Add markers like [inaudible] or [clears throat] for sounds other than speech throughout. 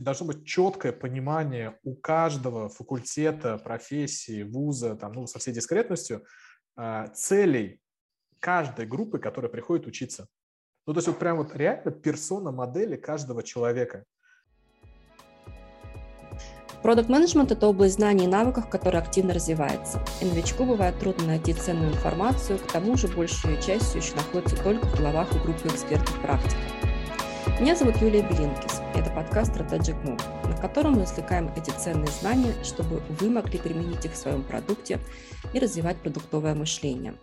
должно быть четкое понимание у каждого факультета, профессии, вуза, там, ну, со всей дискретностью, а, целей каждой группы, которая приходит учиться. Ну, то есть вот прям вот реально персона модели каждого человека. Продукт менеджмент это область знаний и навыков, которая активно развивается. И новичку бывает трудно найти ценную информацию, к тому же большую часть еще находится только в головах у группы экспертов практиков. Меня зовут Юлия Белинкис. Это подкаст Strategic Move, на котором мы извлекаем эти ценные знания, чтобы вы могли применить их в своем продукте и развивать продуктовое мышление.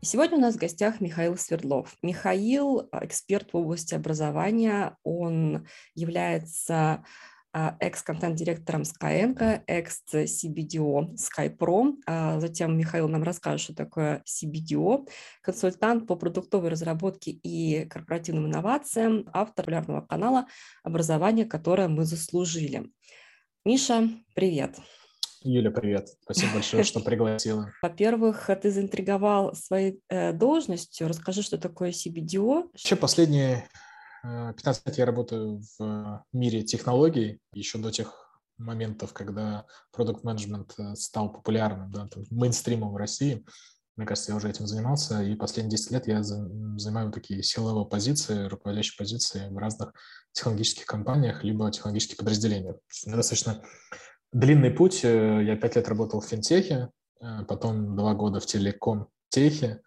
Сегодня у нас в гостях Михаил Свердлов. Михаил – эксперт в области образования. Он является экс-контент-директором Skyeng, экс-CBDO SkyPro. А, затем Михаил нам расскажет, что такое CBDO. Консультант по продуктовой разработке и корпоративным инновациям, автор популярного канала «Образование, которое мы заслужили». Миша, привет. Юля, привет. Спасибо большое, что [laughs] пригласила. Во-первых, ты заинтриговал своей э, должностью. Расскажи, что такое CBDO. Вообще последние 15 лет я работаю в мире технологий, еще до тех моментов, когда продукт менеджмент э, стал популярным, да, мейнстримом в России. Мне кажется, я уже этим занимался, и последние 10 лет я занимаю такие силовые позиции, руководящие позиции в разных технологических компаниях, либо технологических подразделениях. Меня достаточно длинный путь. Э, я 5 лет работал в финтехе, э, потом 2 года в телеком-техе,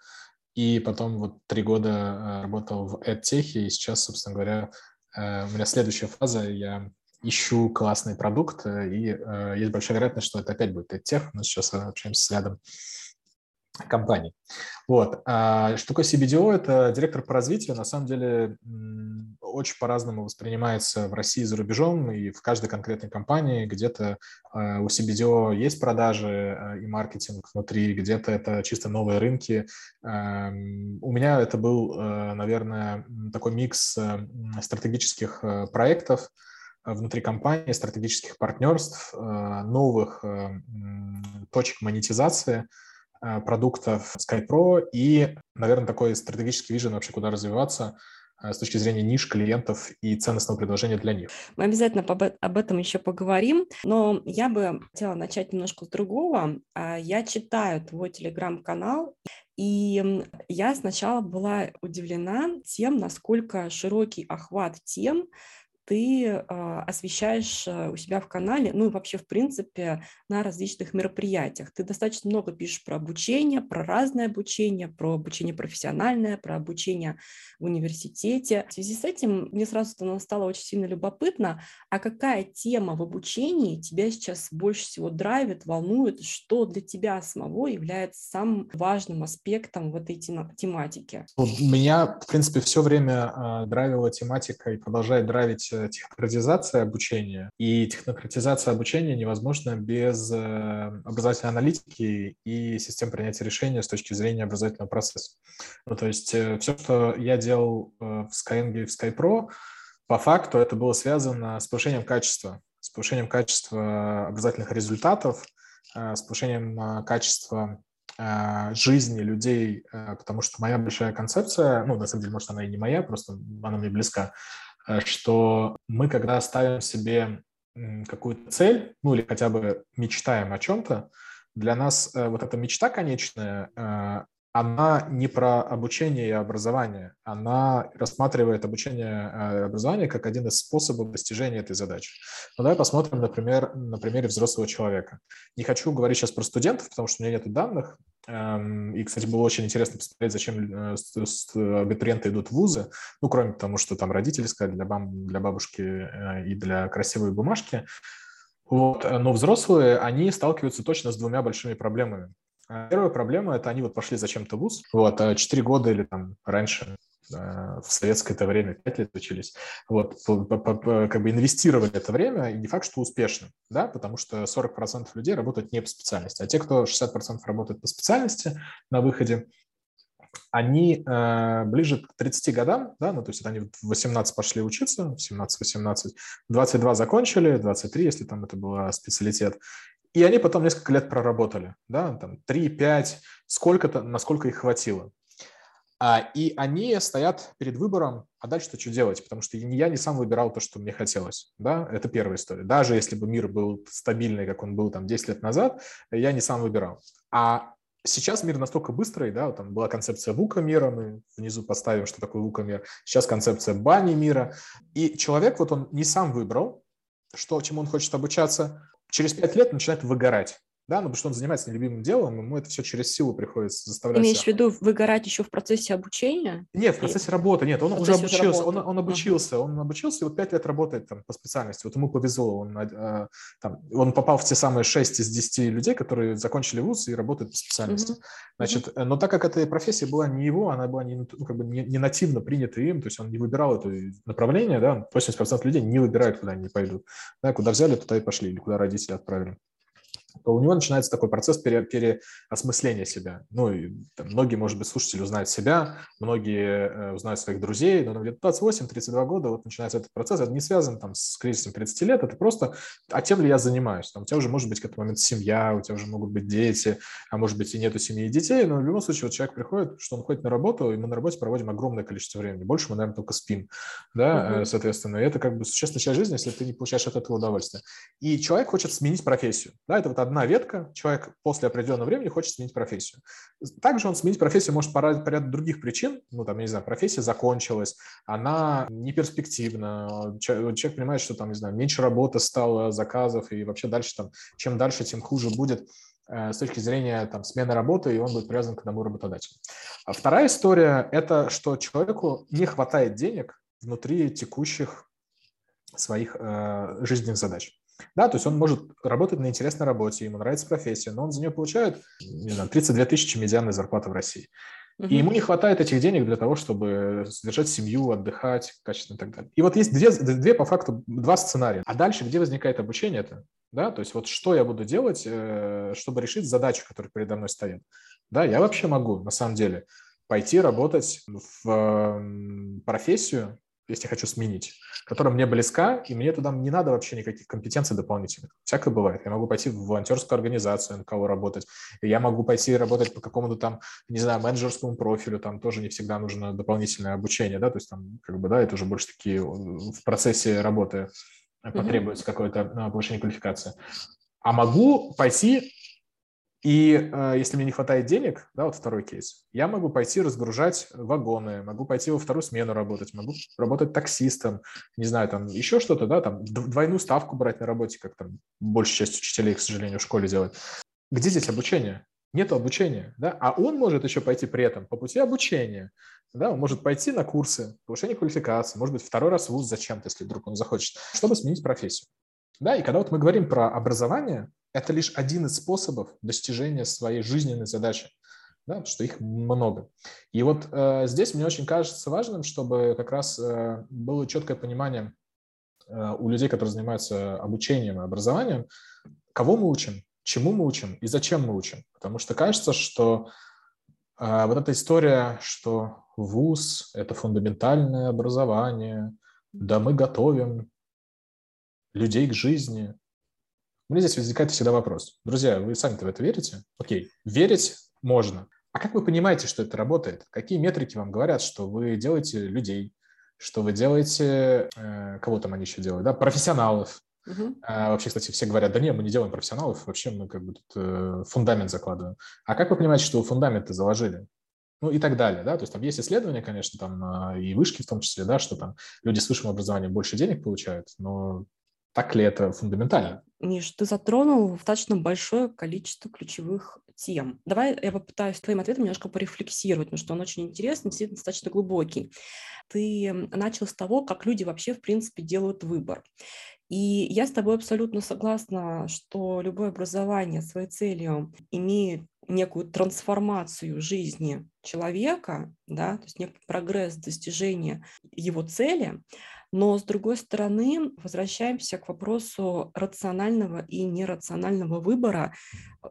и потом вот три года э, работал в EdTech, и сейчас, собственно говоря, э, у меня следующая фаза, я ищу классный продукт, э, и есть большая вероятность, что это опять будет EdTech. Мы сейчас общаемся с рядом компаний. Вот. А что такое CBDO? Это директор по развитию. На самом деле очень по-разному воспринимается в России и за рубежом, и в каждой конкретной компании где-то а, у CBDO есть продажи а, и маркетинг внутри, где-то это чисто новые рынки. У меня это был, наверное, такой микс стратегических проектов, внутри компании, стратегических партнерств, новых точек монетизации – Э, продуктов SkyPro и, наверное, такой стратегический вижен вообще, куда развиваться э, с точки зрения ниш клиентов и ценностного предложения для них. Мы обязательно об этом еще поговорим, но я бы хотела начать немножко с другого. А, я читаю твой телеграм-канал, и я сначала была удивлена тем, насколько широкий охват тем, ты э, освещаешь э, у себя в канале, ну и вообще, в принципе, на различных мероприятиях. Ты достаточно много пишешь про обучение, про разное обучение, про обучение профессиональное, про обучение в университете. В связи с этим мне сразу стало очень сильно любопытно, а какая тема в обучении тебя сейчас больше всего драйвит, волнует, что для тебя самого является самым важным аспектом в этой тематике? Меня, в принципе, все время э, драйвила тематика и продолжает драйвить технократизация обучения, и технократизация обучения невозможна без э, образовательной аналитики и систем принятия решения с точки зрения образовательного процесса. Ну, то есть э, все, что я делал э, в Skyeng и в SkyPro, по факту это было связано с повышением качества, с повышением качества образовательных результатов, с повышением качества жизни людей, потому что моя большая концепция, ну, на самом деле, может, она и не моя, просто она мне близка, Э, что мы, когда ставим себе какую-то цель, ну или хотя бы мечтаем о чем-то, для нас э, вот эта мечта конечная, э, она не про обучение и образование, она рассматривает обучение и образование как один из способов достижения этой задачи. Ну, давай посмотрим, например, на примере взрослого человека. Не хочу говорить сейчас про студентов, потому что у меня нет данных, и, кстати, было очень интересно посмотреть, зачем э, абитуриенты идут в вузы. Ну, кроме того, что там родительская для, бам, для бабушки э, и для красивой бумажки. Вот. Э, но взрослые, они сталкиваются точно с двумя большими проблемами. Первая проблема – это они вот пошли зачем-то в ВУЗ, вот, а 4 года или там раньше в советское это время 5 лет учились, вот, как бы инвестировали это время, и не факт, что успешно, да, потому что 40% людей работают не по специальности, а те, кто 60% работают по специальности на выходе, они э, ближе к 30 годам, да, ну, то есть они в 18 пошли учиться, в 17-18, 22 закончили, 23, если там это был специалитет, и они потом несколько лет проработали, да, там 3-5, сколько-то, насколько их хватило. А, и они стоят перед выбором, а дальше-то что делать? Потому что ни я не сам выбирал то, что мне хотелось. Да? Это первая история. Даже если бы мир был стабильный, как он был там 10 лет назад, я не сам выбирал. А сейчас мир настолько быстрый, да, вот там была концепция вука мира, мы внизу поставим, что такое вука мир. Сейчас концепция бани мира. И человек, вот он не сам выбрал, что, чему он хочет обучаться, через пять лет начинает выгорать да, ну потому что он занимается нелюбимым делом, ему это все через силу приходится заставлять. Имеешь в виду выгорать еще в процессе обучения? Нет, в процессе работы, нет, он уже обучился, он, он обучился, uh-huh. он обучился, и вот пять лет работает там по специальности, вот ему повезло, он, э, там, он попал в те самые шесть из десяти людей, которые закончили вуз и работают по специальности. Uh-huh. Значит, uh-huh. но так как эта профессия была не его, она была не, ну, как бы не, не нативно принята им, то есть он не выбирал это направление, да, 80% людей не выбирают, куда они пойдут, да, куда взяли, туда и пошли, или куда родители отправили то у него начинается такой процесс пере, переосмысления себя. Ну, и, там, многие, может быть, слушатели узнают себя, многие э, узнают своих друзей, но где-то 28-32 года вот начинается этот процесс. Это не связано там с кризисом 30 лет, это просто, а тем ли я занимаюсь? Там, у тебя уже может быть к этому моменту семья, у тебя уже могут быть дети, а может быть и нету семьи и детей, но в любом случае вот человек приходит, что он ходит на работу, и мы на работе проводим огромное количество времени. Больше мы, наверное, только спим, да, uh-huh. соответственно. И это как бы существенная часть жизни, если ты не получаешь от этого удовольствия. И человек хочет сменить профессию, да, это вот одна ветка, человек после определенного времени хочет сменить профессию. Также он сменить профессию может по ряду других причин, ну, там, я не знаю, профессия закончилась, она не перспективна, человек понимает, что там, не знаю, меньше работы стало, заказов, и вообще дальше там, чем дальше, тем хуже будет э, с точки зрения там, смены работы, и он будет привязан к одному работодателю. А вторая история – это что человеку не хватает денег внутри текущих своих э, жизненных задач. Да, то есть он может работать на интересной работе, ему нравится профессия, но он за нее получает, не знаю, 32 тысячи медианной зарплаты в России. И ему не хватает этих денег для того, чтобы содержать семью, отдыхать качественно и так далее. И вот есть две, две по факту, два сценария. А дальше где возникает обучение это? Да, то есть вот что я буду делать, э, чтобы решить задачу, которая передо мной стоит. Да, я вообще могу, на самом деле, пойти работать в профессию, если хочу сменить, которая мне близка, и мне туда не надо вообще никаких компетенций дополнительных. Всякое бывает. Я могу пойти в волонтерскую организацию НКО работать, и я могу пойти работать по какому-то там, не знаю, менеджерскому профилю, там тоже не всегда нужно дополнительное обучение, да, то есть там, как бы, да, это уже больше такие в процессе работы потребуется mm-hmm. какое-то а, повышение квалификации. А могу пойти и э, если мне не хватает денег, да, вот второй кейс, я могу пойти разгружать вагоны, могу пойти во вторую смену работать, могу работать таксистом, не знаю, там еще что-то, да, там двойную ставку брать на работе, как там большая часть учителей, к сожалению, в школе делает. Где здесь обучение? Нет обучения, да, а он может еще пойти при этом по пути обучения, да, он может пойти на курсы повышения квалификации, может быть, второй раз в ВУЗ зачем-то, если вдруг он захочет, чтобы сменить профессию. Да, и когда вот мы говорим про образование, это лишь один из способов достижения своей жизненной задачи, да, что их много. И вот э, здесь мне очень кажется важным, чтобы как раз э, было четкое понимание э, у людей, которые занимаются обучением и образованием, кого мы учим, чему мы учим и зачем мы учим. Потому что кажется, что э, вот эта история, что ВУЗ – это фундаментальное образование, да мы готовим людей к жизни, у меня здесь возникает всегда вопрос. Друзья, вы сами-то в это верите? Окей, верить можно. А как вы понимаете, что это работает? Какие метрики вам говорят, что вы делаете людей, что вы делаете, э, кого там они еще делают, да, профессионалов. Uh-huh. А, вообще, кстати, все говорят, да нет, мы не делаем профессионалов, вообще мы как бы тут э, фундамент закладываем. А как вы понимаете, что вы фундамент заложили? Ну и так далее, да, то есть там есть исследования, конечно, там э, и вышки в том числе, да, что там люди с высшим образованием больше денег получают, но так ли это фундаментально? Миш, ты затронул достаточно большое количество ключевых тем. Давай я попытаюсь твоим ответом немножко порефлексировать, потому что он очень интересный, действительно достаточно глубокий. Ты начал с того, как люди вообще, в принципе, делают выбор. И я с тобой абсолютно согласна, что любое образование своей целью имеет некую трансформацию жизни человека, да, то есть некий прогресс, достижение его цели, но, с другой стороны, возвращаемся к вопросу рационального и нерационального выбора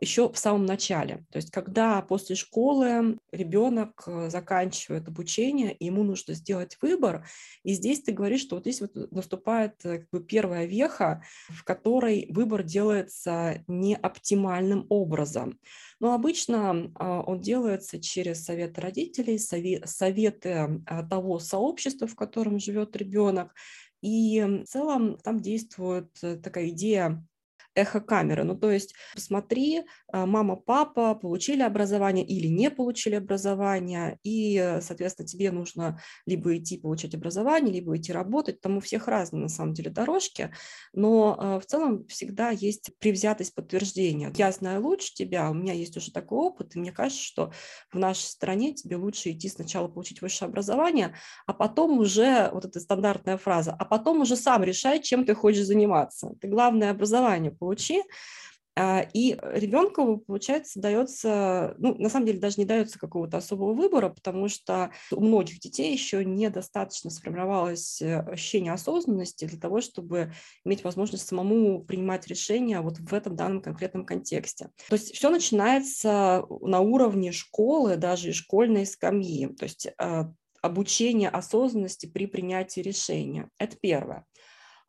еще в самом начале. То есть когда после школы ребенок э, заканчивает обучение, ему нужно сделать выбор, и здесь ты говоришь, что вот здесь вот наступает э, как бы первая веха, в которой выбор делается не оптимальным образом. Но обычно а, он делается через советы родителей, советы а, того сообщества, в котором живет ребенок, и в целом там действует э, такая идея эхокамеры. Ну, то есть посмотри, а, мама, папа получили образование или не получили образование, и, соответственно, тебе нужно либо идти получать образование, либо идти работать. Там у всех разные, на самом деле, дорожки, но а, в целом всегда есть привзятость подтверждения. Я знаю лучше тебя, у меня есть уже такой опыт, и мне кажется, что в нашей стране тебе лучше идти сначала получить высшее образование, а потом уже, вот эта стандартная фраза, а потом уже сам решай, чем ты хочешь заниматься. Ты главное образование получи. А, и ребенку, получается, дается, ну, на самом деле даже не дается какого-то особого выбора, потому что у многих детей еще недостаточно сформировалось э, ощущение осознанности для того, чтобы иметь возможность самому принимать решения вот в этом данном конкретном контексте. То есть все начинается на уровне школы, даже и школьной скамьи, то есть а, обучение осознанности при принятии решения. Это первое.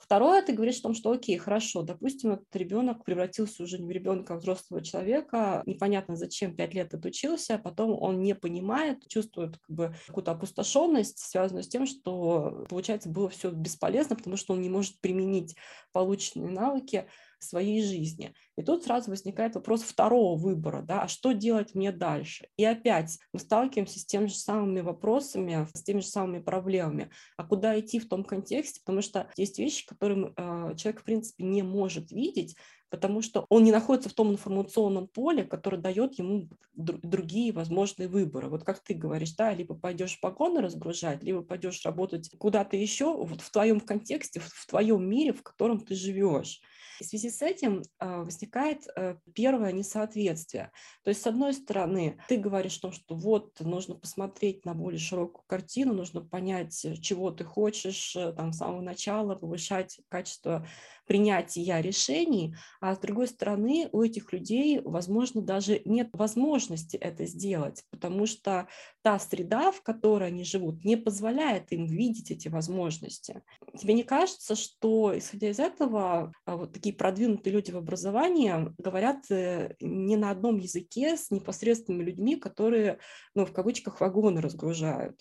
Второе, ты говоришь о том, что окей, хорошо, допустим, этот ребенок превратился уже не в ребенка, а взрослого человека, непонятно зачем пять лет отучился, а потом он не понимает, чувствует как бы какую-то опустошенность, связанную с тем, что, получается, было все бесполезно, потому что он не может применить полученные навыки своей жизни. И тут сразу возникает вопрос второго выбора, да, а что делать мне дальше? И опять мы сталкиваемся с теми же самыми вопросами, с теми же самыми проблемами. А куда идти в том контексте? Потому что есть вещи, которые э, человек, в принципе, не может видеть, потому что он не находится в том информационном поле, которое дает ему другие возможные выборы. Вот как ты говоришь, да, либо пойдешь погоны разгружать, либо пойдешь работать куда-то еще, вот в твоем контексте, в твоем мире, в котором ты живешь. В связи с этим а, возникает э, первое несоответствие. То есть, с одной стороны, ты говоришь о том, что вот нужно посмотреть на более широкую картину, нужно понять, чего ты хочешь э, там, с самого начала, повышать качество принятия решений, а с другой стороны у этих людей, возможно, даже нет возможности это сделать, потому что та среда, в которой они живут, не позволяет им видеть эти возможности. Тебе не кажется, что, исходя из этого, а, вот такие продвинутые люди в образовании говорят э, не на одном языке с непосредственными людьми, которые, ну, в кавычках, вагоны разгружают?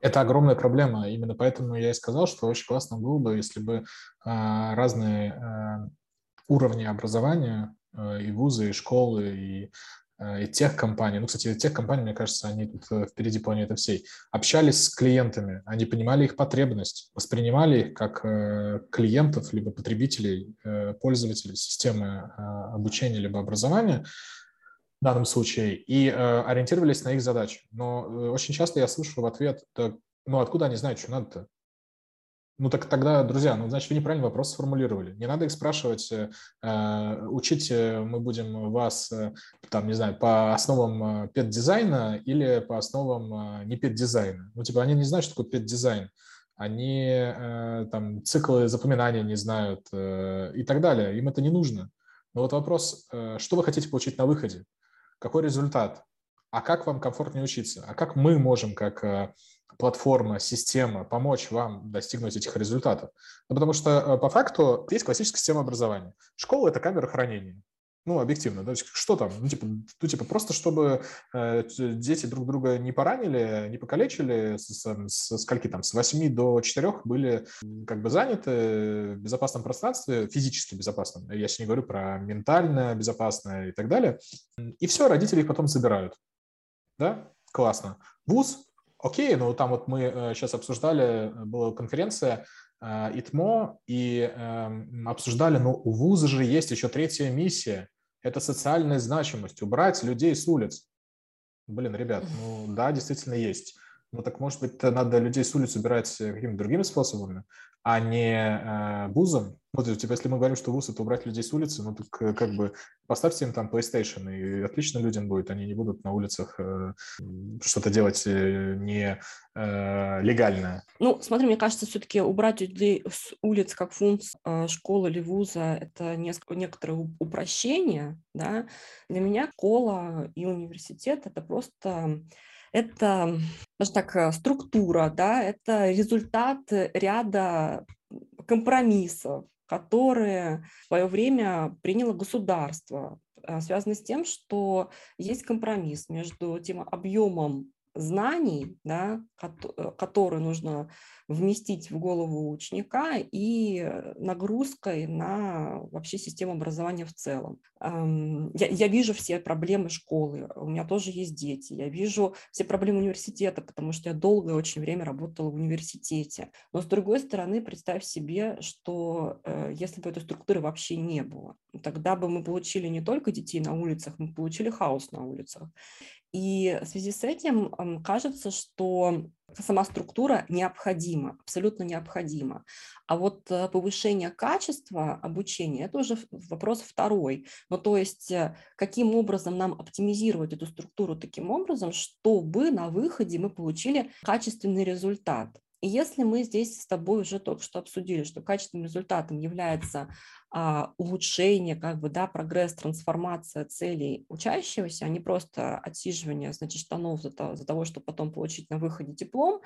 Это огромная проблема. Именно поэтому я и сказал, что очень классно было бы, если бы а, разные а, уровни образования а, и вузы, и школы, и, и тех компаний, ну, кстати, тех компаний, мне кажется, они тут э, впереди планеты всей, общались с клиентами, они понимали их потребность, воспринимали их как э, клиентов, либо потребителей, э, пользователей системы обучения либо образования, в данном случае и э, ориентировались на их задачи. Но э, очень часто я слышу в ответ, так, ну откуда они знают, что надо-то? Ну так тогда, друзья, ну значит вы неправильно вопрос сформулировали. Не надо их спрашивать, э, э учить мы будем вас, э, там, не знаю, по основам э, пет-дизайна или по основам э, не пет-дизайна. Ну типа они не знают, что такое пет-дизайн они э, там циклы запоминания не знают э, и так далее. Им это не нужно. Но вот вопрос, э, что вы хотите получить на выходе? Какой результат, а как вам комфортнее учиться, а как мы можем как э, платформа, система помочь вам достигнуть этих результатов. Ну, потому что э, по факту есть классическая система образования. Школа – это камера хранения. Ну, объективно, да, что там? Ну, типа, ну, типа просто чтобы э, дети друг друга не поранили, не покалечили, с, с, с скольки там, с 8 до 4 были как бы заняты в безопасном пространстве, физически безопасном. Я сейчас не говорю про ментально безопасное и так далее. И все, родители их потом забирают. Да? Классно. ВУЗ, окей, ну там вот мы э, сейчас обсуждали, была конференция, э, ИТМО, и э, обсуждали, ну, у ВУЗа же есть еще третья миссия это социальная значимость, убрать людей с улиц. Блин, ребят, ну да, действительно есть. Ну так, может быть, надо людей с улицы убирать какими-то другими способами, а не э, вузом. Ну, то есть, типа, если мы говорим, что вуз – это убрать людей с улицы, ну, так э, как бы поставьте им там PlayStation, и отлично людям будет. Они не будут на улицах э, что-то делать э, не э, легальное. Ну, смотри, мне кажется, все-таки убрать людей с улиц как функцию э, школы или вуза – это несколько, некоторое упрощение, да. Для меня школа и университет – это просто это, скажем так, э, структура, да, это результат ряда компромиссов, которые в свое время приняло государство, э, связано с тем, что есть компромисс между тем объемом знаний, да, э, которые нужно вместить в голову ученика и нагрузкой на вообще систему образования в целом. Я, я вижу все проблемы школы, у меня тоже есть дети, я вижу все проблемы университета, потому что я долгое очень время работала в университете. Но с другой стороны, представь себе, что э, если бы этой структуры вообще не было, тогда бы мы получили не только детей на улицах, мы получили хаос на улицах. И в связи с этим кажется, что сама структура необходима, абсолютно необходима. А вот э, повышение качества обучения – это уже вопрос второй. Ну, то есть э, каким образом нам оптимизировать эту структуру таким образом, чтобы на выходе мы получили качественный результат. И если мы здесь с тобой уже только что обсудили, что качественным результатом является улучшение, как бы, да, прогресс, трансформация целей учащегося, а не просто отсиживание, значит, штанов за, за того, чтобы потом получить на выходе диплом,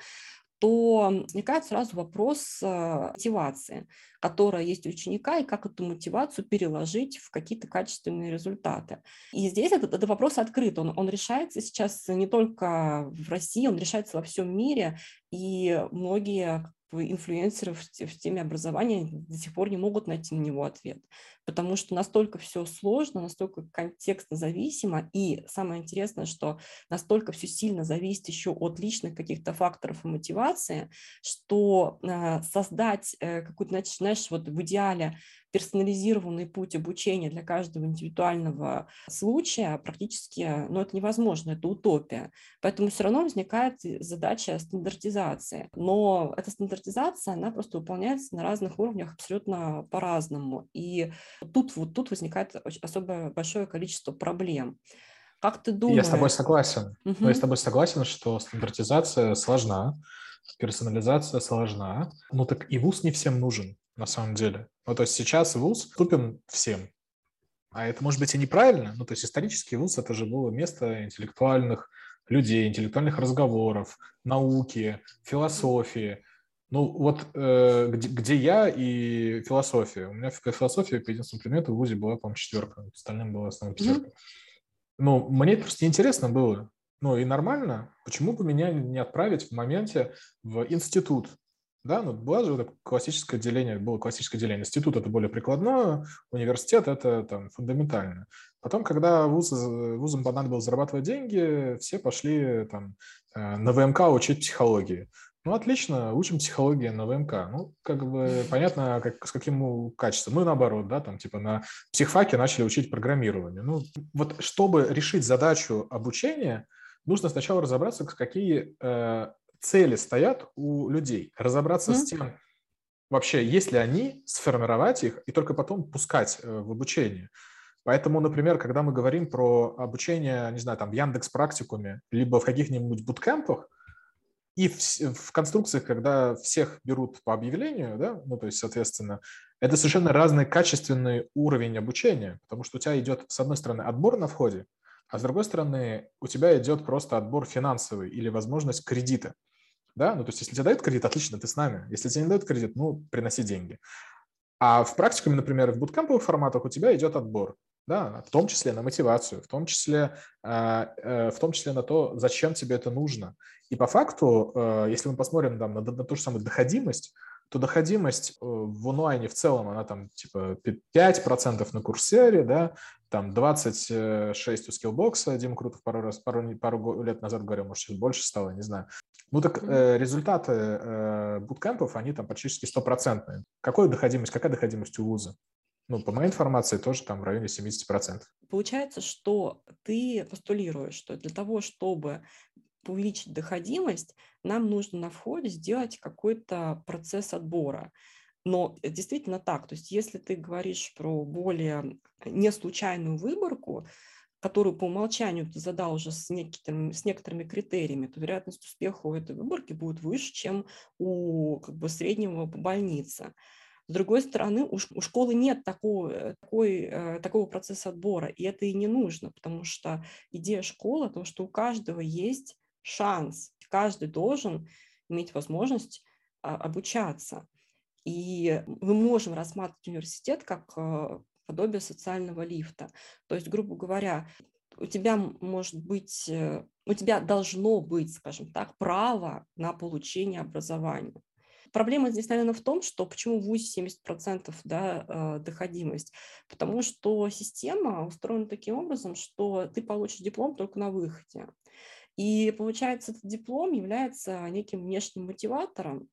то возникает сразу вопрос а, мотивации, которая есть у ученика, и как эту мотивацию переложить в какие-то качественные результаты. И здесь этот, этот вопрос открыт, он, он решается сейчас не только в России, он решается во всем мире, и многие инфлюенсеры в, в теме образования до сих пор не могут найти на него ответ, потому что настолько все сложно, настолько контекстно зависимо, и самое интересное, что настолько все сильно зависит еще от личных каких-то факторов и мотивации, что э, создать э, какую-то, знаешь, вот в идеале персонализированный путь обучения для каждого индивидуального случая практически, ну, это невозможно, это утопия. Поэтому все равно возникает задача стандартизации. Но эта стандартизация, она просто выполняется на разных уровнях абсолютно по-разному. И тут вот тут возникает особо большое количество проблем. Как ты думаешь? Я с тобой согласен. Угу. Я с тобой согласен, что стандартизация сложна, персонализация сложна. Ну так и ВУЗ не всем нужен на самом деле. Ну, то есть сейчас ВУЗ ступен всем. А это может быть и неправильно. Ну, то есть исторический ВУЗ – это же было место интеллектуальных людей, интеллектуальных разговоров, науки, философии. Ну, вот э, где, где я и философия. У меня философия по единственному предмету в ВУЗе была, по-моему, четверка. Остальным была основная пятерка. Mm-hmm. Ну, мне это просто интересно было. Ну, и нормально. Почему бы меня не отправить в моменте в институт? Да, ну, было же вот классическое деление, было классическое деление. Институт – это более прикладное, университет – это там фундаментальное. Потом, когда вуз, вузам понадобилось зарабатывать деньги, все пошли там э, на ВМК учить психологии. Ну, отлично, учим психологию на ВМК. Ну, как бы понятно, как, с каким качеством. Ну, наоборот, да, там типа на психфаке начали учить программирование. Ну, вот чтобы решить задачу обучения, нужно сначала разобраться, какие э, цели стоят у людей, разобраться mm-hmm. с тем, вообще, есть ли они, сформировать их и только потом пускать э, в обучение. Поэтому, например, когда мы говорим про обучение, не знаю, там в Яндекс практикуме, либо в каких-нибудь буткемпах, и в, в конструкциях, когда всех берут по объявлению, да, ну, то есть, соответственно, это совершенно разный качественный уровень обучения, потому что у тебя идет, с одной стороны, отбор на входе, а с другой стороны, у тебя идет просто отбор финансовый или возможность кредита. Да? Ну, то есть, если тебе дают кредит, отлично, ты с нами. Если тебе не дают кредит, ну, приноси деньги. А в практикуме, например, в буткемповых форматах у тебя идет отбор, да, в том числе на мотивацию, в том числе, э, э, в том числе на то, зачем тебе это нужно. И по факту, э, если мы посмотрим там, на, на ту же самую доходимость, то доходимость в онлайне в целом, она там типа 5% на курсере, да, там 26 у скиллбокса, Дима Крутов пару раз, пару, пару лет назад говорил, может, сейчас больше стало, не знаю. Ну так э, результаты э, буткемпов, они там практически стопроцентные. Какая доходимость, какая доходимость у вуза? Ну, по моей информации, тоже там в районе 70%. Получается, что ты постулируешь, что для того, чтобы увеличить доходимость, нам нужно на входе сделать какой-то процесс отбора. Но действительно так, то есть если ты говоришь про более не случайную выборку, которую по умолчанию ты задал уже с некоторыми, с некоторыми критериями, то вероятность успеха у этой выборки будет выше, чем у как бы, среднего по больнице. С другой стороны, у, у школы нет такого, такой, э, такого процесса отбора, и это и не нужно, потому что идея школы о том, что у каждого есть шанс, каждый должен иметь возможность а, обучаться. И мы можем рассматривать университет как э, подобие социального лифта. То есть, грубо говоря, у тебя может быть, э, у тебя должно быть, скажем так, право на получение образования. Проблема здесь, наверное, в том, что почему в ВУЗе 70% да, э, доходимость? Потому что система устроена таким образом, что ты получишь диплом только на выходе. И получается, этот диплом является неким внешним мотиватором, а,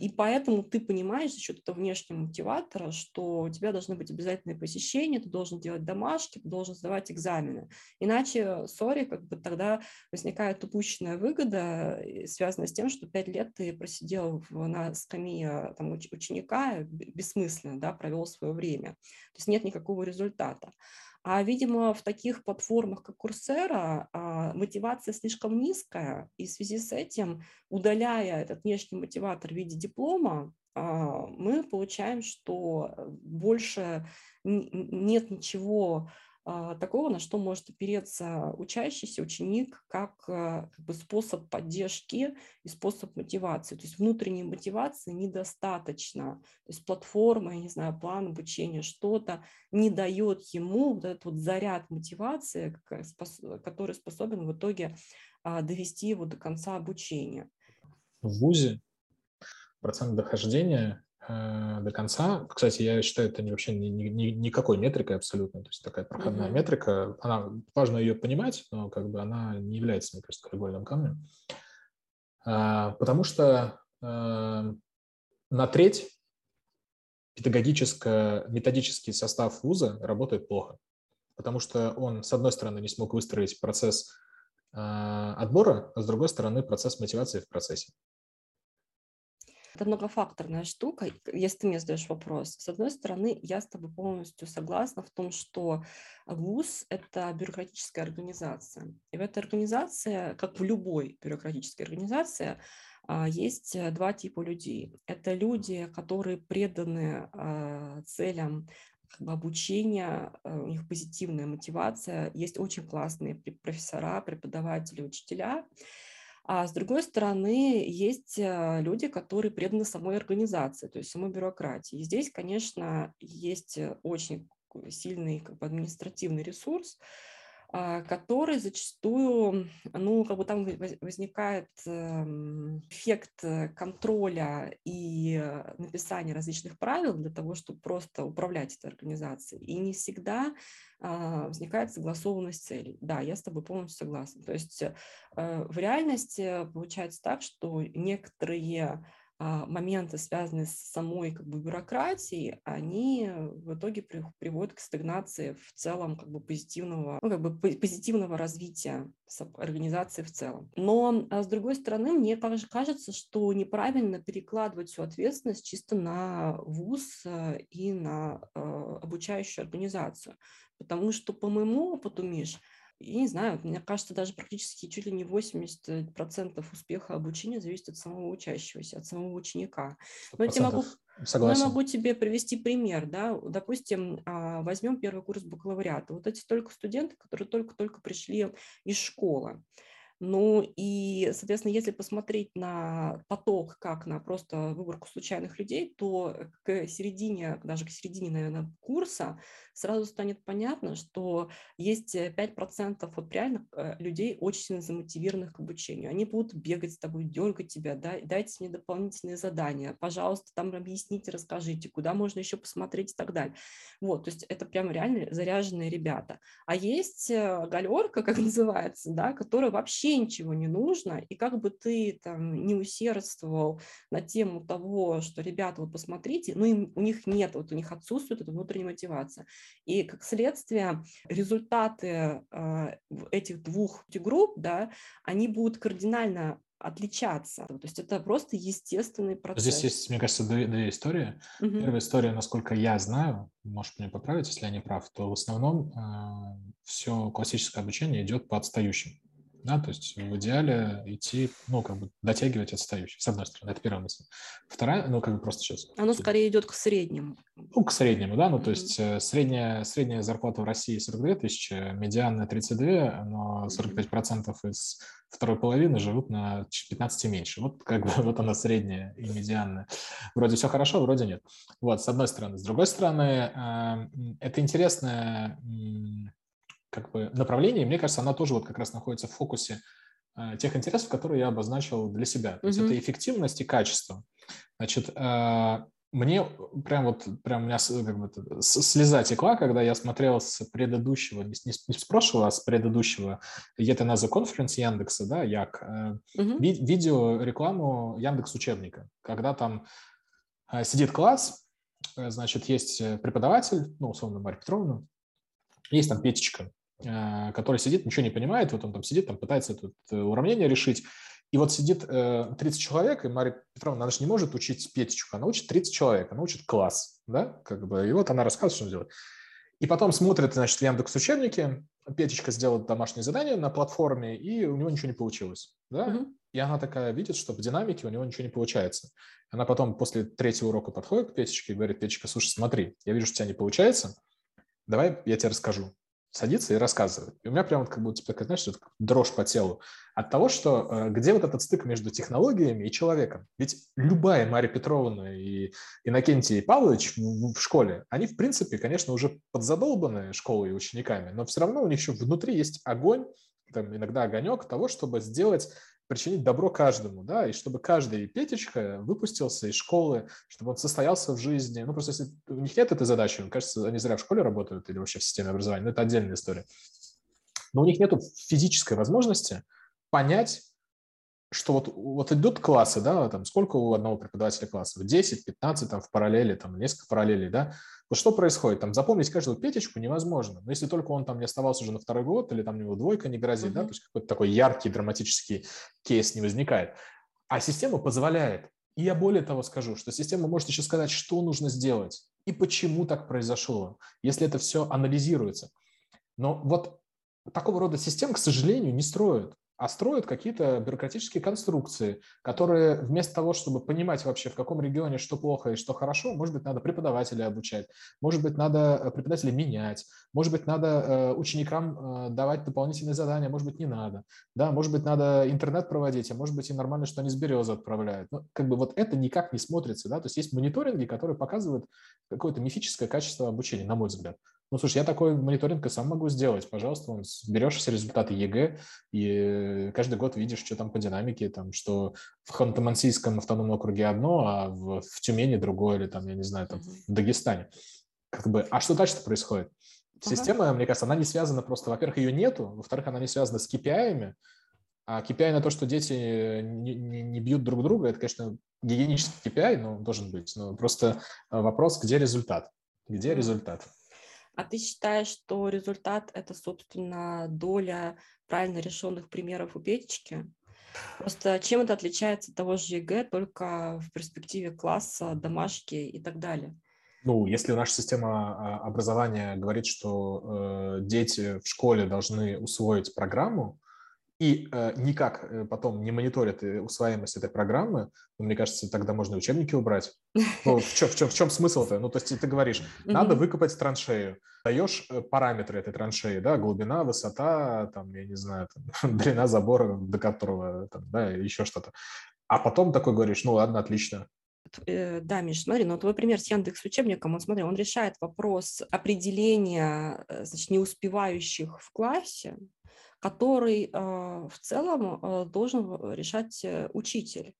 и поэтому ты понимаешь за счет этого внешнего мотиватора, что у тебя должны быть обязательные посещения, ты должен делать домашки, ты должен сдавать экзамены. Иначе, сори, как бы тогда возникает упущенная выгода, связанная с тем, что пять лет ты просидел на скамье там, ученика бессмысленно, да, провел свое время. То есть нет никакого результата. А, видимо, в таких платформах, как Курсера, мотивация слишком низкая, и в связи с этим, удаляя этот внешний мотиватор в виде диплома, а, мы получаем, что больше нет ничего а, такого, на что может опереться учащийся ученик как, а, как бы способ поддержки и способ мотивации. То есть внутренней мотивации недостаточно. То есть платформа, я не знаю, план обучения, что-то не дает ему вот этот вот заряд мотивации, который способен в итоге а, довести его до конца обучения. В ВУЗе процент дохождения до конца. Кстати, я считаю, это не, вообще ни, ни, никакой метрикой абсолютно. То есть такая проходная mm-hmm. метрика. Она, важно ее понимать, но как бы она не является, мне кажется, краеугольным камнем. А, потому что а, на треть педагогическо-методический состав вуза работает плохо. Потому что он, с одной стороны, не смог выстроить процесс а, отбора, а с другой стороны, процесс мотивации в процессе. Это многофакторная штука, если ты мне задаешь вопрос. С одной стороны, я с тобой полностью согласна в том, что ВУЗ – это бюрократическая организация. И в этой организации, как в любой бюрократической организации, а, есть э, два типа людей. Это люди, которые преданы а, целям как бы обучения, э, у них позитивная мотивация. Есть очень классные профессора, преподаватели, учителя – а с другой стороны, есть э, люди, которые преданы самой организации, то есть самой бюрократии. И здесь, конечно, есть э, очень сильный как бы, административный ресурс, а, который зачастую, ну, как бы там возникает эм, эффект э, контроля и написания различных правил для того, чтобы просто управлять этой организацией. И не всегда а, возникает согласованность целей. Да, я с тобой полностью согласна. То есть э, в реальности получается так, что некоторые а, моменты, связанные с самой как бы, бюрократией, они в итоге приводят к стагнации в целом как бы, позитивного, ну, как бы, позитивного развития организации в целом. Но, а с другой стороны, мне кажется, что неправильно перекладывать всю ответственность чисто на ВУЗ э, и на обучающую организацию. Потому что, по моему опыту, Миш, я не знаю, мне кажется, даже практически чуть ли не 80% успеха обучения зависит от самого учащегося, от самого ученика. Но я, могу, но я могу тебе привести пример. Да? Допустим, а, возьмем первый курс бакалавриата. Вот эти только студенты, которые только-только пришли из школы. Ну и, соответственно, если посмотреть на поток как на просто выборку случайных людей, то к середине, даже к середине, наверное, курса сразу станет понятно, что есть 5% вот реально э, людей очень сильно замотивированных к обучению. Они будут бегать с тобой, дергать тебя, да, дайте мне дополнительные задания, пожалуйста, там объясните, расскажите, куда можно еще посмотреть и так далее. Вот, то есть это прям реально заряженные ребята. А есть э, галерка, [laughs] как называется, да, которая вообще вообще ничего не нужно, и как бы ты там не усердствовал на тему того, что, ребята, вот посмотрите, ну, им, у них нет, вот у них отсутствует эта внутренняя мотивация. И как следствие результаты э, этих двух групп, да, они будут кардинально отличаться. То есть это просто естественный процесс. Здесь есть, мне кажется, две, две истории. Угу. Первая история, насколько я знаю, может мне поправить, если я не прав, то в основном э, все классическое обучение идет по отстающим. Да, то есть в идеале идти, ну, как бы дотягивать отстающих, с одной стороны, это первая мысль. Вторая, ну, как бы просто сейчас. Оно скорее идет к среднему. Ну, к среднему, да, ну, mm-hmm. то есть э, средняя, средняя зарплата в России 42 тысячи, медианная 32, но 45% из второй половины живут на 15 меньше. Вот как бы [laughs] вот она средняя и медианная. Вроде все хорошо, вроде нет. Вот, с одной стороны. С другой стороны, э, это интересная как бы направление, мне кажется, она тоже вот как раз находится в фокусе э, тех интересов, которые я обозначил для себя. То есть mm-hmm. это эффективность и качество. Значит, э, мне прям вот, прям у меня как бы слеза текла, когда я смотрел с предыдущего, не, не, с прошлого, а с предыдущего Етеназа конференц Яндекса, да, Як, mm-hmm. ви, видео рекламу Яндекс учебника, когда там сидит класс, значит, есть преподаватель, ну, условно, Марья Петровна, есть там Петечка, который сидит, ничего не понимает, вот он там сидит, там пытается это э, уравнение решить, и вот сидит 30 э, человек, и Мария Петровна, она же не может учить Петечку, она учит 30 человек, она учит класс, да, как бы, и вот она рассказывает, что он делает. И потом смотрит, значит, в Яндекс учебнике, Петечка сделала домашнее задание на платформе, и у него ничего не получилось, да, угу. и она такая видит, что в динамике у него ничего не получается. Она потом после третьего урока подходит к Петечке и говорит, Петечка, слушай, смотри, я вижу, что у тебя не получается, давай я тебе расскажу садится и рассказывает. И у меня прям вот как будто, такая, знаешь, дрожь по телу от того, что э, где вот этот стык между технологиями и человеком. Ведь любая Мария Петровна и Иннокентий Павлович в, в школе, они, в принципе, конечно, уже подзадолбаны школой и учениками, но все равно у них еще внутри есть огонь, там, иногда огонек того, чтобы сделать причинить добро каждому, да, и чтобы каждый Петечка выпустился из школы, чтобы он состоялся в жизни. Ну, просто если у них нет этой задачи, мне кажется, они зря в школе работают или вообще в системе образования, но это отдельная история. Но у них нет физической возможности понять, что вот, вот идут классы, да, там сколько у одного преподавателя классов? 10, 15, там в параллели, там несколько параллелей, да. Вот что происходит? Там запомнить каждую петечку невозможно. Но если только он там не оставался уже на второй год, или там у него двойка не грозит, mm-hmm. да, то есть какой-то такой яркий драматический кейс не возникает. А система позволяет. И я более того скажу, что система может еще сказать, что нужно сделать и почему так произошло, если это все анализируется. Но вот такого рода систем, к сожалению, не строят а строят какие-то бюрократические конструкции, которые вместо того, чтобы понимать вообще, в каком регионе что плохо и что хорошо, может быть, надо преподавателей обучать, может быть, надо э, преподавателей менять, может быть, надо э, ученикам э, давать дополнительные задания, может быть, не надо, да, может быть, надо интернет проводить, а может быть, и нормально, что они с березы отправляют. Но как бы вот это никак не смотрится, да, то есть есть мониторинги, которые показывают какое-то мифическое качество обучения, на мой взгляд. Ну, слушай, я такой мониторинг и сам могу сделать. Пожалуйста, он, берешь все результаты ЕГЭ и каждый год видишь, что там по динамике, там, что в Ханты-Мансийском автономном округе одно, а в, в Тюмени другое, или там, я не знаю, там, в Дагестане. Как бы, а что дальше происходит? Система, ага. мне кажется, она не связана просто, во-первых, ее нету, во-вторых, она не связана с KPI, а KPI на то, что дети не, не, не бьют друг друга, это, конечно, гигиенический KPI, но должен быть. Но просто вопрос, где результат? Где результат? А ты считаешь, что результат – это, собственно, доля правильно решенных примеров у Петечки? Просто чем это отличается от того же ЕГЭ, только в перспективе класса, домашки и так далее? Ну, если наша система а, образования говорит, что э, дети в школе должны усвоить программу, и э, никак э, потом не мониторят э, усвояемость этой программы, ну, мне кажется, тогда можно учебники убрать. Ну, в, чем, в, чем, в чем смысл-то? Ну, то есть ты говоришь, надо выкопать траншею, даешь э, параметры этой траншеи, да, глубина, высота, там, я не знаю, там, [laughs] длина забора, до которого, там, да, еще что-то. А потом такой говоришь, ну, ладно, отлично, да, Миш, смотри, ну твой пример с Яндекс учебником, он, смотри, он решает вопрос определения, значит, неуспевающих в классе, который а, в целом а, должен решать э, учитель.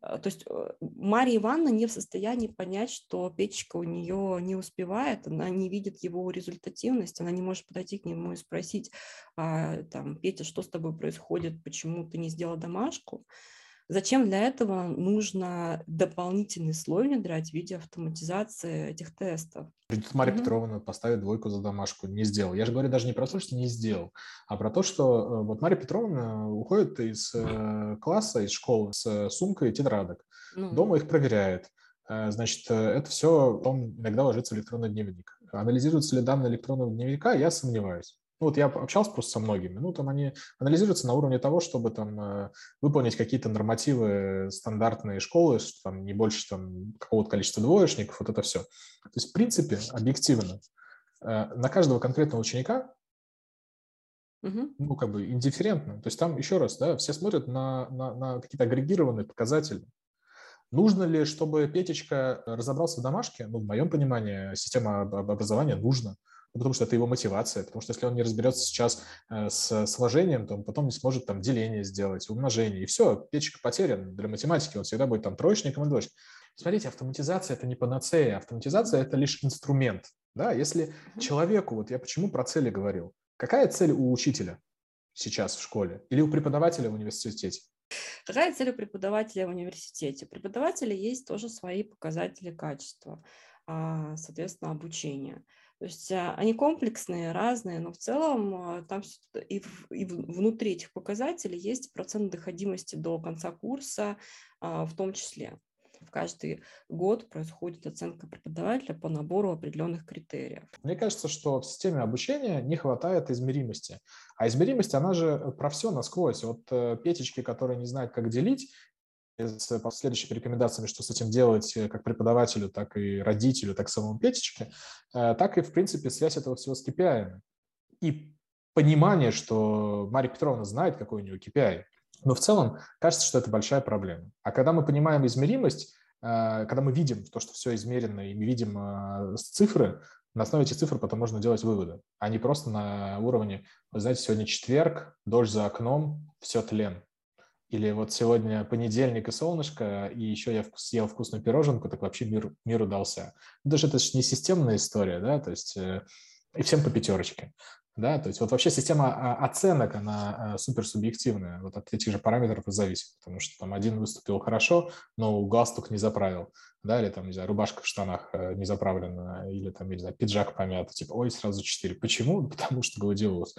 то есть Мария Ивановна не в состоянии понять, что печка у нее не успевает, она не видит его результативность, она не может подойти к нему и спросить, а, там, Петя, что с тобой происходит, почему ты не сделал домашку. Зачем для этого нужно дополнительный слой внедрять в виде автоматизации этих тестов? Придет Мария mm-hmm. Петровна, поставит двойку за домашку, не сделал. Я же говорю даже не про то, что не сделал, а про то, что э, вот Мария Петровна уходит из э, класса, из школы с сумкой и тетрадок. Mm-hmm. Дома их проверяет. Э, значит, это все он иногда ложится в электронный дневник. Анализируются ли данные электронного дневника, я сомневаюсь. Ну, вот я общался просто со многими, ну, там они анализируются на уровне того, чтобы там э, выполнить какие-то нормативы стандартные школы, там не больше там какого-то количества двоечников, вот это все. То есть, в принципе, объективно, э, на каждого конкретного ученика угу. ну, как бы индифферентно. То есть там, еще раз, да, все смотрят на, на, на какие-то агрегированные показатели. Нужно ли, чтобы Петечка разобрался в домашке? Ну, в моем понимании, система образования нужна. Ну, потому что это его мотивация, потому что если он не разберется сейчас э, с сложением, то он потом не сможет там деление сделать, умножение, и все, печка потерян для математики, он всегда будет там троечником и двоечником. Смотрите, автоматизация – это не панацея, автоматизация – это лишь инструмент. Да? Если человеку, вот я почему про цели говорил, какая цель у учителя сейчас в школе или у преподавателя в университете? Какая цель у преподавателя в университете? У преподавателя есть тоже свои показатели качества, а, соответственно, обучения. То есть а, они комплексные, разные, но в целом а, там и, в, и внутри этих показателей есть процент доходимости до конца курса а, в том числе. В каждый год происходит оценка преподавателя по набору определенных критериев. Мне кажется, что в системе обучения не хватает измеримости. А измеримость, она же про все насквозь. Вот э, петечки, которые не знают, как делить, с последующими рекомендациями, что с этим делать э, как преподавателю, так и родителю, так и самому Петечке, э, так и, в принципе, связь этого всего с KPI. И понимание, что Мария Петровна знает, какой у нее KPI. Но в целом кажется, что это большая проблема. А когда мы понимаем измеримость, э, когда мы видим то, что все измерено, и мы видим цифры, на основе этих цифр потом можно делать выводы, а не просто на уровне, вы знаете, сегодня четверг, дождь за окном, все тлен. Или вот сегодня понедельник и солнышко, и еще я съел вкусную пироженку, так вообще мир, мир удался. Даже это же не системная история, да, то есть э, и всем по пятерочке. Да, то есть вот вообще система а, оценок, она а, супер субъективная, вот от этих же параметров и зависит, потому что там один выступил хорошо, но галстук не заправил, да, или там, не знаю, рубашка в штанах э, не заправлена, или там, не знаю, пиджак помят, типа, ой, сразу четыре. Почему? [laughs] Потому что гладиолус.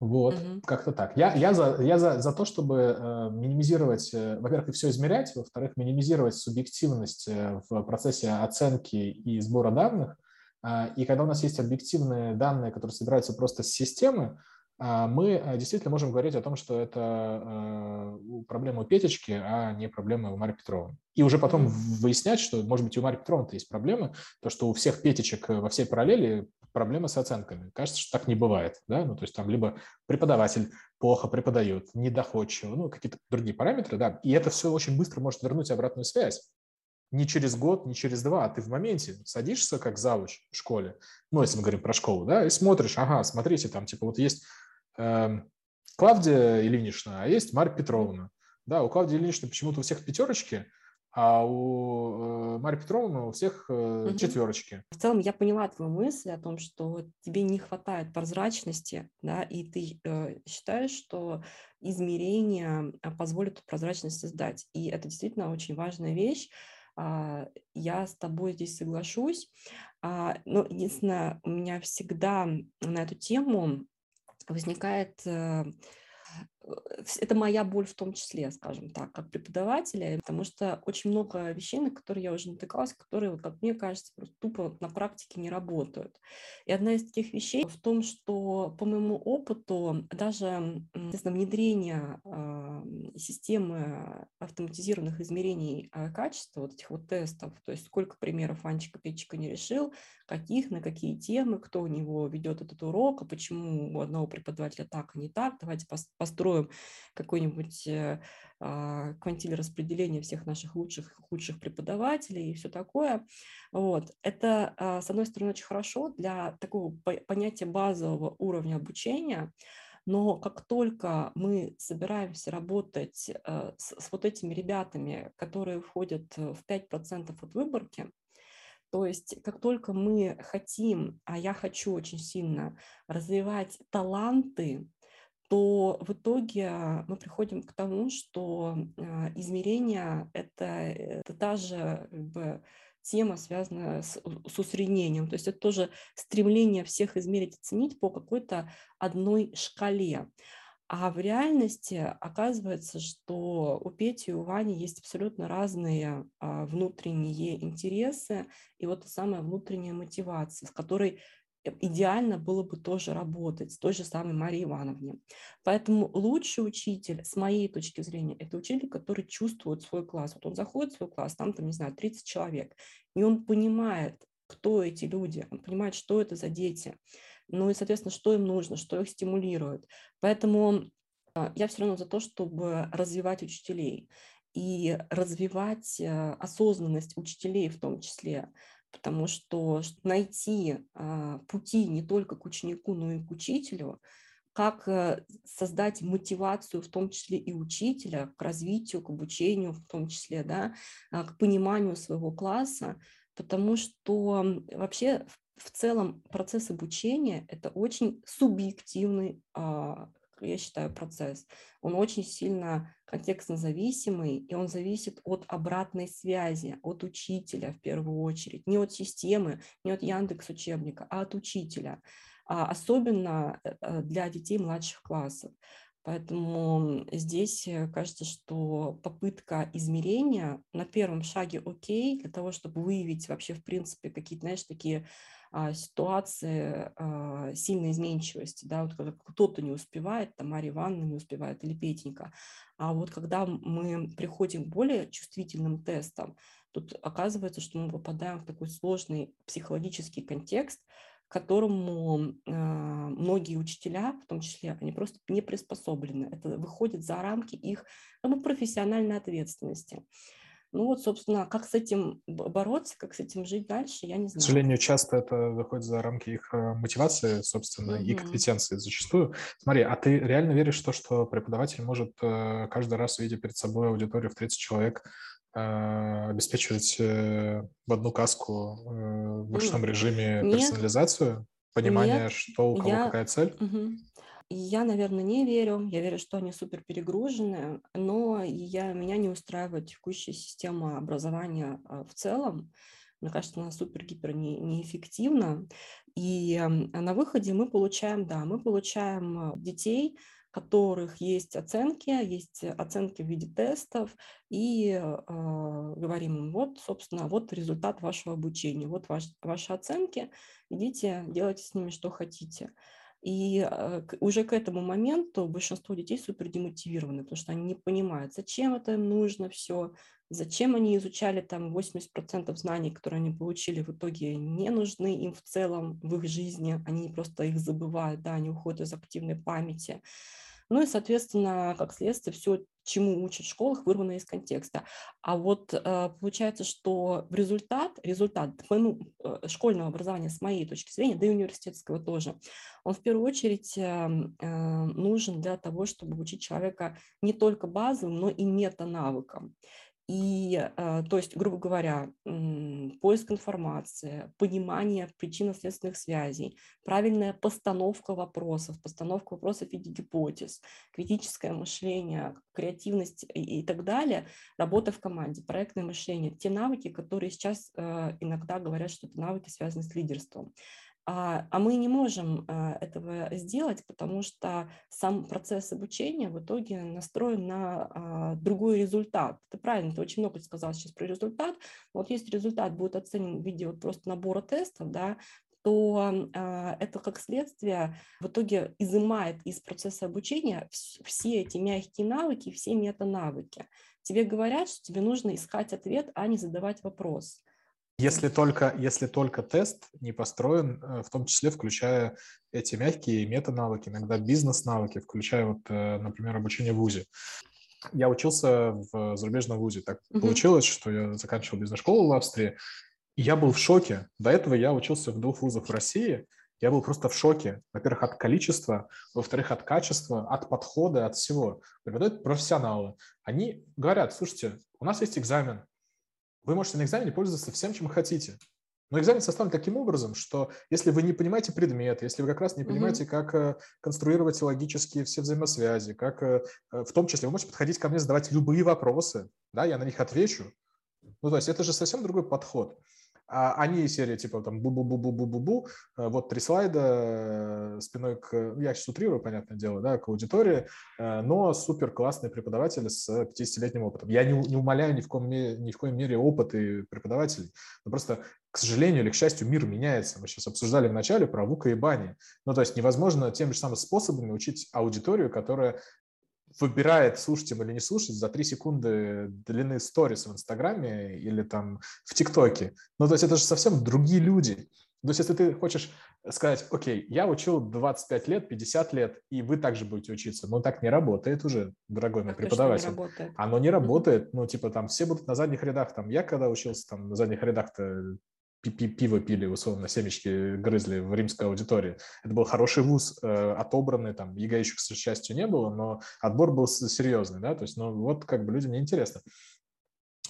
Вот, угу. как-то так. Я, я, за, я за, за то, чтобы э, минимизировать, э, во-первых, все измерять, во-вторых, минимизировать субъективность э, в процессе оценки и сбора данных. Э, и когда у нас есть объективные данные, которые собираются просто с системы, а, мы э, действительно можем говорить о том, что это э, проблема у Петечки, а не проблема у Марии Петровны. И уже потом выяснять, что, может быть, у Марии Петровны есть проблемы, то, что у всех Петечек во всей параллели проблемы с оценками. Кажется, что так не бывает. Да? Ну, то есть там либо преподаватель плохо преподает, недоходчиво, ну, какие-то другие параметры, да, и это все очень быстро может вернуть обратную связь. Не через год, не через два, а ты в моменте садишься как завуч в школе, ну, если мы говорим про школу, да, и смотришь, ага, смотрите, там, типа, вот есть э, Клавдия Ильинична, а есть Марья Петровна. Да, у Клавдии Ильиничны почему-то у всех пятерочки, а у э, Марии Петровны у всех угу. четверочки. В целом я поняла твою мысль о том, что тебе не хватает прозрачности, да, и ты э, считаешь, что измерения а, позволят эту прозрачность создать. И это действительно очень важная вещь. А, я с тобой здесь соглашусь. А, но единственное, у меня всегда на эту тему возникает э, это моя боль в том числе, скажем так, как преподавателя, потому что очень много вещей, на которые я уже натыкалась, которые, вот, как мне кажется, просто тупо на практике не работают. И одна из таких вещей в том, что по моему опыту даже внедрение э, системы автоматизированных измерений э, качества вот этих вот тестов, то есть сколько примеров Анчика Петчика не решил, каких, на какие темы, кто у него ведет этот урок, а почему у одного преподавателя так, а не так, давайте построим сделаем какой-нибудь э, а, квантиль распределения всех наших лучших худших преподавателей и все такое. Вот. Это, а, с одной стороны, очень хорошо для такого понятия базового уровня обучения, Но как только мы собираемся работать э, с, с вот этими ребятами, которые входят в 5% от выборки, то есть как только мы хотим, а я хочу очень сильно развивать таланты, то в итоге мы приходим к тому, что а, измерение это, это та же как бы, тема, связанная с, с усреднением. То есть это тоже стремление всех измерить и ценить по какой-то одной шкале. А в реальности оказывается, что у Пети и у Вани есть абсолютно разные а, внутренние интересы и вот та самая внутренняя мотивация, с которой э, идеально было бы тоже работать с той же самой Марией Ивановне. Поэтому лучший учитель, с моей точки зрения, это учитель, который чувствует свой класс. Вот он заходит в свой класс, там, там не знаю, 30 человек, и он понимает, кто эти люди, он понимает, что это за дети, ну и, соответственно, что им нужно, что их стимулирует. Поэтому а, я все равно за то, чтобы развивать учителей и развивать э, осознанность учителей в том числе, потому что найти а, пути не только к ученику, но и к учителю, как э, создать мотивацию, в том числе и учителя, к развитию, к обучению, в том числе, да, а, к пониманию своего класса, потому что вообще в целом процесс обучения – это очень субъективный, а, я считаю, процесс. Он очень сильно контекстно зависимый, и он зависит от обратной связи, от учителя в первую очередь, не от системы, не от Яндекс учебника, а от учителя, а особенно э, э, для детей младших классов. Поэтому здесь э, кажется, что попытка измерения на первом шаге окей, для того, чтобы выявить вообще, в принципе, какие-то, знаешь, такие ситуации а, сильной изменчивости, да, вот когда кто-то не успевает, там Мария Ивановна не успевает или Петенька, а вот когда мы приходим к более чувствительным тестам, тут оказывается, что мы попадаем в такой сложный психологический контекст, к которому э, многие учителя, в том числе, они просто не приспособлены. Это выходит за рамки их ну, профессиональной ответственности. Ну вот, собственно, как с этим бороться, как с этим жить дальше, я не знаю. К сожалению, часто это выходит за рамки их э, мотивации, собственно, mm-hmm. и компетенции зачастую. Смотри, а ты реально веришь в то, что преподаватель может э, каждый раз, видя перед собой аудиторию в 30 человек, э, обеспечивать в одну каску в ручном режиме Нет. персонализацию? Понимание, Нет. что у кого я... какая цель? Угу. Я, наверное, не верю. Я верю, что они супер перегружены, но я, меня не устраивает текущая система образования а, в целом. Мне кажется, она супер-гипер не, неэффективна. И на выходе мы получаем, да, мы получаем а, детей, которых есть оценки, есть оценки в виде тестов, и э, говорим им, вот, собственно, вот результат вашего обучения, вот ваш, ваши оценки, идите, делайте с ними что хотите. И а, уже к этому моменту большинство детей супер демотивированы, потому что они не понимают, зачем это им нужно все, зачем они изучали там 80% знаний, которые они получили, в итоге не нужны им в целом в их жизни, они просто их забывают, да, они уходят из активной памяти. Ну и, соответственно, как следствие, все, чему учат в школах, вырвано из контекста. А вот э, получается, что результат, результат моему э, школьного образования, с моей точки зрения, да и университетского тоже, он в первую очередь эм, э, нужен для того, чтобы учить человека не только базовым, но и метанавыкам. И, э, то есть, грубо говоря, поиск информации, понимание причинно-следственных связей, правильная постановка вопросов, постановка вопросов в виде гипотез, критическое мышление, креативность и, и так далее, работа в команде, проектное мышление, те навыки, которые сейчас э, иногда говорят, что это навыки связаны с лидерством. А, а мы не можем а, этого сделать, потому что сам процесс обучения в итоге настроен на а, другой результат. Ты правильно, ты очень много сказал сейчас про результат. Вот если результат будет оценен в виде вот просто набора тестов, да, то это как следствие в итоге изымает из процесса обучения все эти мягкие навыки, все мета-навыки. Тебе говорят, что тебе нужно искать ответ, а не задавать вопрос. Если только, если только тест не построен, э, в том числе включая эти мягкие мета-навыки, иногда бизнес-навыки, включая, вот, э, например, обучение в ВУЗе. Я учился в зарубежном ВУЗе. Так mm-hmm. получилось, что я заканчивал бизнес-школу в Австрии, и я был в шоке. До этого я учился в двух вузах в России, Я был просто в шоке. Во-первых, от количества, во-вторых, от качества, от подхода, от всего. Преподают профессионалы. Они говорят, слушайте, у нас есть экзамен. Вы можете на экзамене пользоваться всем, чем хотите. Но экзамен составлен таким образом, что если вы не понимаете предмет, если вы как раз не понимаете, mm-hmm. как э, конструировать логические все взаимосвязи, как э, э, в том числе вы можете подходить ко мне, задавать любые вопросы, да, я на них отвечу. Ну, то есть это же совсем другой подход. А они серии типа там бу-бу-бу-бу-бу-бу-бу, э, вот три слайда э, спиной к, ну, я сейчас утрирую, понятное дело, да, к аудитории, э, но супер классные преподаватели с 50-летним опытом. Я не, не умоляю ни в, коем, ни в коем мере опыты преподавателей, но просто, к сожалению или к счастью, мир меняется. Мы сейчас обсуждали в начале про Вука и Бани. Ну, то есть невозможно теми же самыми способами учить аудиторию, которая выбирает, слушать им или не слушать за 3 секунды длины сторис в Инстаграме или там в ТикТоке. Ну, то есть это же совсем другие люди. То есть если ты хочешь сказать, окей, я учил 25 лет, 50 лет, и вы также будете учиться, ну так не работает уже, дорогой мой преподаватель. Не Оно не работает, ну типа там все будут на задних рядах, там я когда учился там на задних рядах-то пиво пили, условно, семечки грызли в римской аудитории. Это был хороший вуз, э, отобранный, там, ЕГЭ еще, к счастью, не было, но отбор был серьезный, да, то есть, ну, вот как бы людям неинтересно.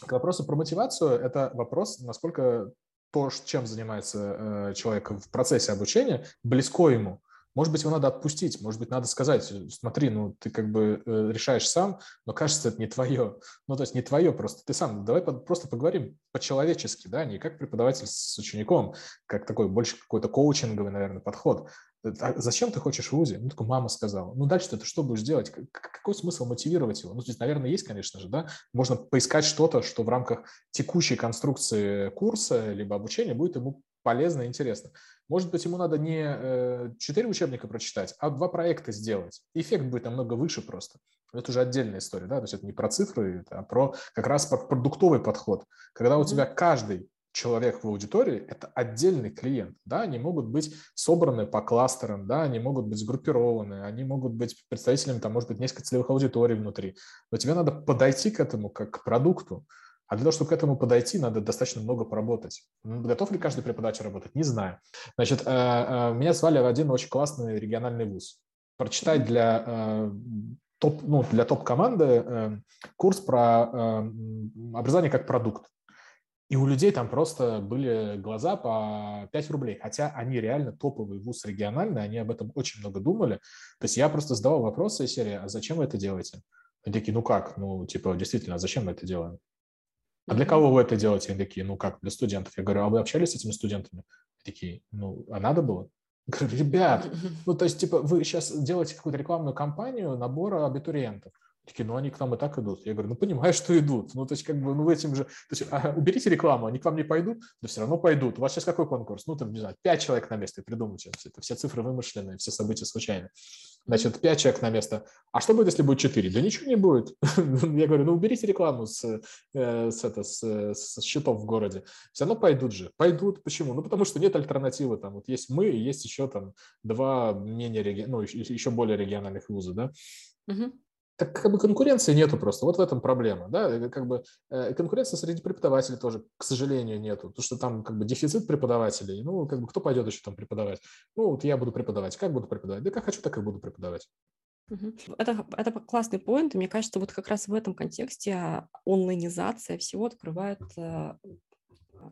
К вопросу про мотивацию, это вопрос, насколько то, чем занимается э, человек в процессе обучения, близко ему. Может быть, его надо отпустить, может быть, надо сказать, смотри, ну, ты как бы э, решаешь сам, но кажется, это не твое. Ну, то есть не твое просто, ты сам. Давай просто поговорим по-человечески, да, не как преподаватель с учеником, как такой больше какой-то коучинговый, наверное, подход. А зачем ты хочешь в ВУЗе? Ну, такой, мама сказала. Ну, дальше ты что будешь делать? Какой смысл мотивировать его? Ну, здесь, наверное, есть, конечно же, да. Можно поискать что-то, что в рамках текущей конструкции курса либо обучения будет ему полезно и интересно. Может быть, ему надо не э, четыре учебника прочитать, а два проекта сделать. Эффект будет намного выше просто. Это уже отдельная история, да, то есть это не про цифры, а про как раз про продуктовый подход. Когда у тебя каждый человек в аудитории – это отдельный клиент, да, они могут быть собраны по кластерам, да, они могут быть сгруппированы, они могут быть представителями, там, может быть, несколько целевых аудиторий внутри, но тебе надо подойти к этому как к продукту, а для того, чтобы к этому подойти, надо достаточно много поработать. Готов ли каждый преподаватель работать? Не знаю. Значит, э, э, меня звали в один очень классный региональный вуз. Прочитать для э, топ, ну, для топ-команды курс про образование как продукт. И у людей там просто были глаза по 5 рублей, хотя они реально топовый вуз региональный, они об этом очень много думали. То есть я просто задавал вопросы из серии, а зачем вы это делаете? Они такие, ну как, ну типа действительно, а зачем мы это делаем? А для кого вы это делаете? Они такие, ну как, для студентов. Я говорю, а вы общались с этими студентами? Они такие, ну, а надо было? Я говорю, ребят, ну то есть типа вы сейчас делаете какую-то рекламную кампанию набора абитуриентов. Такие, ну они к нам и так идут. Я говорю, ну понимаешь, что идут. Ну то есть как бы, ну этим же, то есть а, уберите рекламу, они к вам не пойдут, да все равно пойдут. У вас сейчас какой конкурс? Ну там, не знаю, пять человек на место, придумайте. Это все цифры вымышленные, все события случайные. Значит, пять человек на место. А что будет, если будет четыре? Да ничего не будет. [laughs] Я говорю, ну уберите рекламу с, э, с, это, с, с счетов в городе. Все равно пойдут же. Пойдут. Почему? Ну потому что нет альтернативы. Там вот есть мы, и есть еще там два менее, ну еще более региональных вуза, да. Угу так как бы конкуренции нету просто. Вот в этом проблема, да, как бы э, конкуренции среди преподавателей тоже, к сожалению, нету, потому что там как бы дефицит преподавателей. Ну, как бы кто пойдет еще там преподавать? Ну, вот я буду преподавать. Как буду преподавать? Да как хочу, так и буду преподавать. Это, это классный поинт, и мне кажется, вот как раз в этом контексте онлайнизация всего открывает э,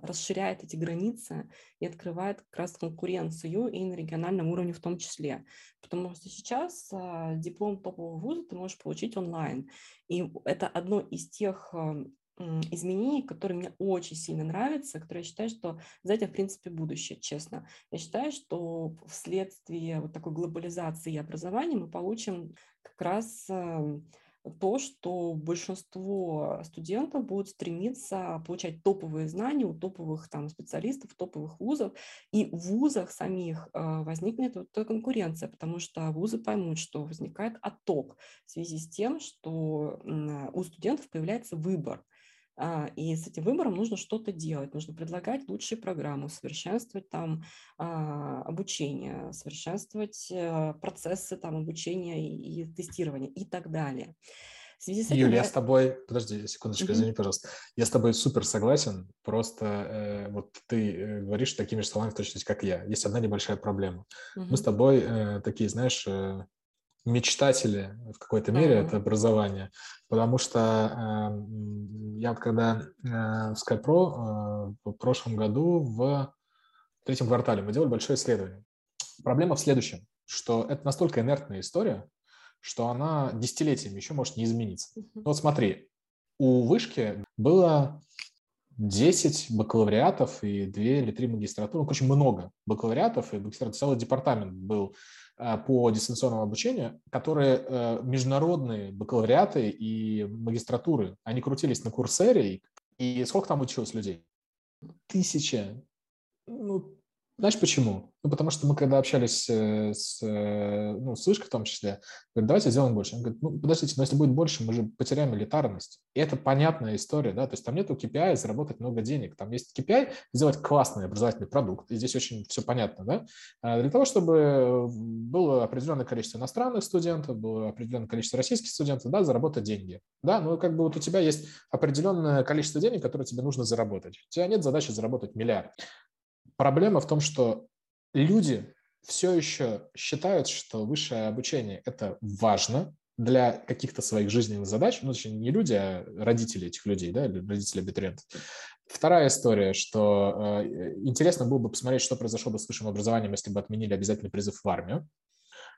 расширяет эти границы и открывает как раз конкуренцию и на региональном уровне в том числе. Потому что сейчас а, диплом топового вуза ты можешь получить онлайн. И это одно из тех изменений, которые мне очень сильно нравятся, которые я считаю, что за этим, в принципе, будущее, честно. Я считаю, что вследствие вот такой глобализации образования мы получим как раз то, что большинство студентов будут стремиться получать топовые знания у топовых там, специалистов, топовых вузов, и в вузах самих э, возникнет вот эта конкуренция, потому что вузы поймут, что возникает отток в связи с тем, что у студентов появляется выбор. А, и с этим выбором нужно что-то делать, нужно предлагать лучшие программы, совершенствовать там а, обучение, совершенствовать э, процессы там обучения и тестирования и так далее. В связи с этим Юля, я... я с тобой... Подожди, секундочку, mm-hmm. извини, пожалуйста. Я с тобой супер согласен. Просто э, вот ты э, говоришь такими же словами в точности, как я. Есть одна небольшая проблема. Mm-hmm. Мы с тобой э, такие, знаешь, э, мечтатели в какой-то мере mm-hmm. это образование. Потому что э, я вот когда э, в SkyPro э, в прошлом году в третьем квартале мы делали большое исследование. Проблема в следующем, что это настолько инертная история, что она десятилетиями еще может не измениться. Ну, вот смотри, у вышки было 10 бакалавриатов и 2 или 3 магистратуры, ну, очень много бакалавриатов и магистратур, целый департамент был по дистанционному обучению, которые э, международные бакалавриаты и магистратуры, они крутились на курсере, и сколько там училось людей? Тысяча, ну, знаешь почему? Ну, потому что мы когда общались э, с, э, ну, с Вышкой в том числе, говорят, давайте сделаем больше. Он говорит, ну, подождите, но если будет больше, мы же потеряем элитарность. И это понятная история, да, то есть там нету KPI заработать много денег. Там есть KPI сделать классный образовательный продукт, и здесь очень все понятно, да. А для того, чтобы было определенное количество иностранных студентов, было определенное количество российских студентов, да, заработать деньги. Да, ну, как бы вот у тебя есть определенное количество денег, которые тебе нужно заработать. У тебя нет задачи заработать миллиард. Проблема в том, что люди все еще считают, что высшее обучение – это важно для каких-то своих жизненных задач. Ну, точнее, не люди, а родители этих людей, да, родители абитуриентов. Вторая история, что э, интересно было бы посмотреть, что произошло бы с высшим образованием, если бы отменили обязательный призыв в армию.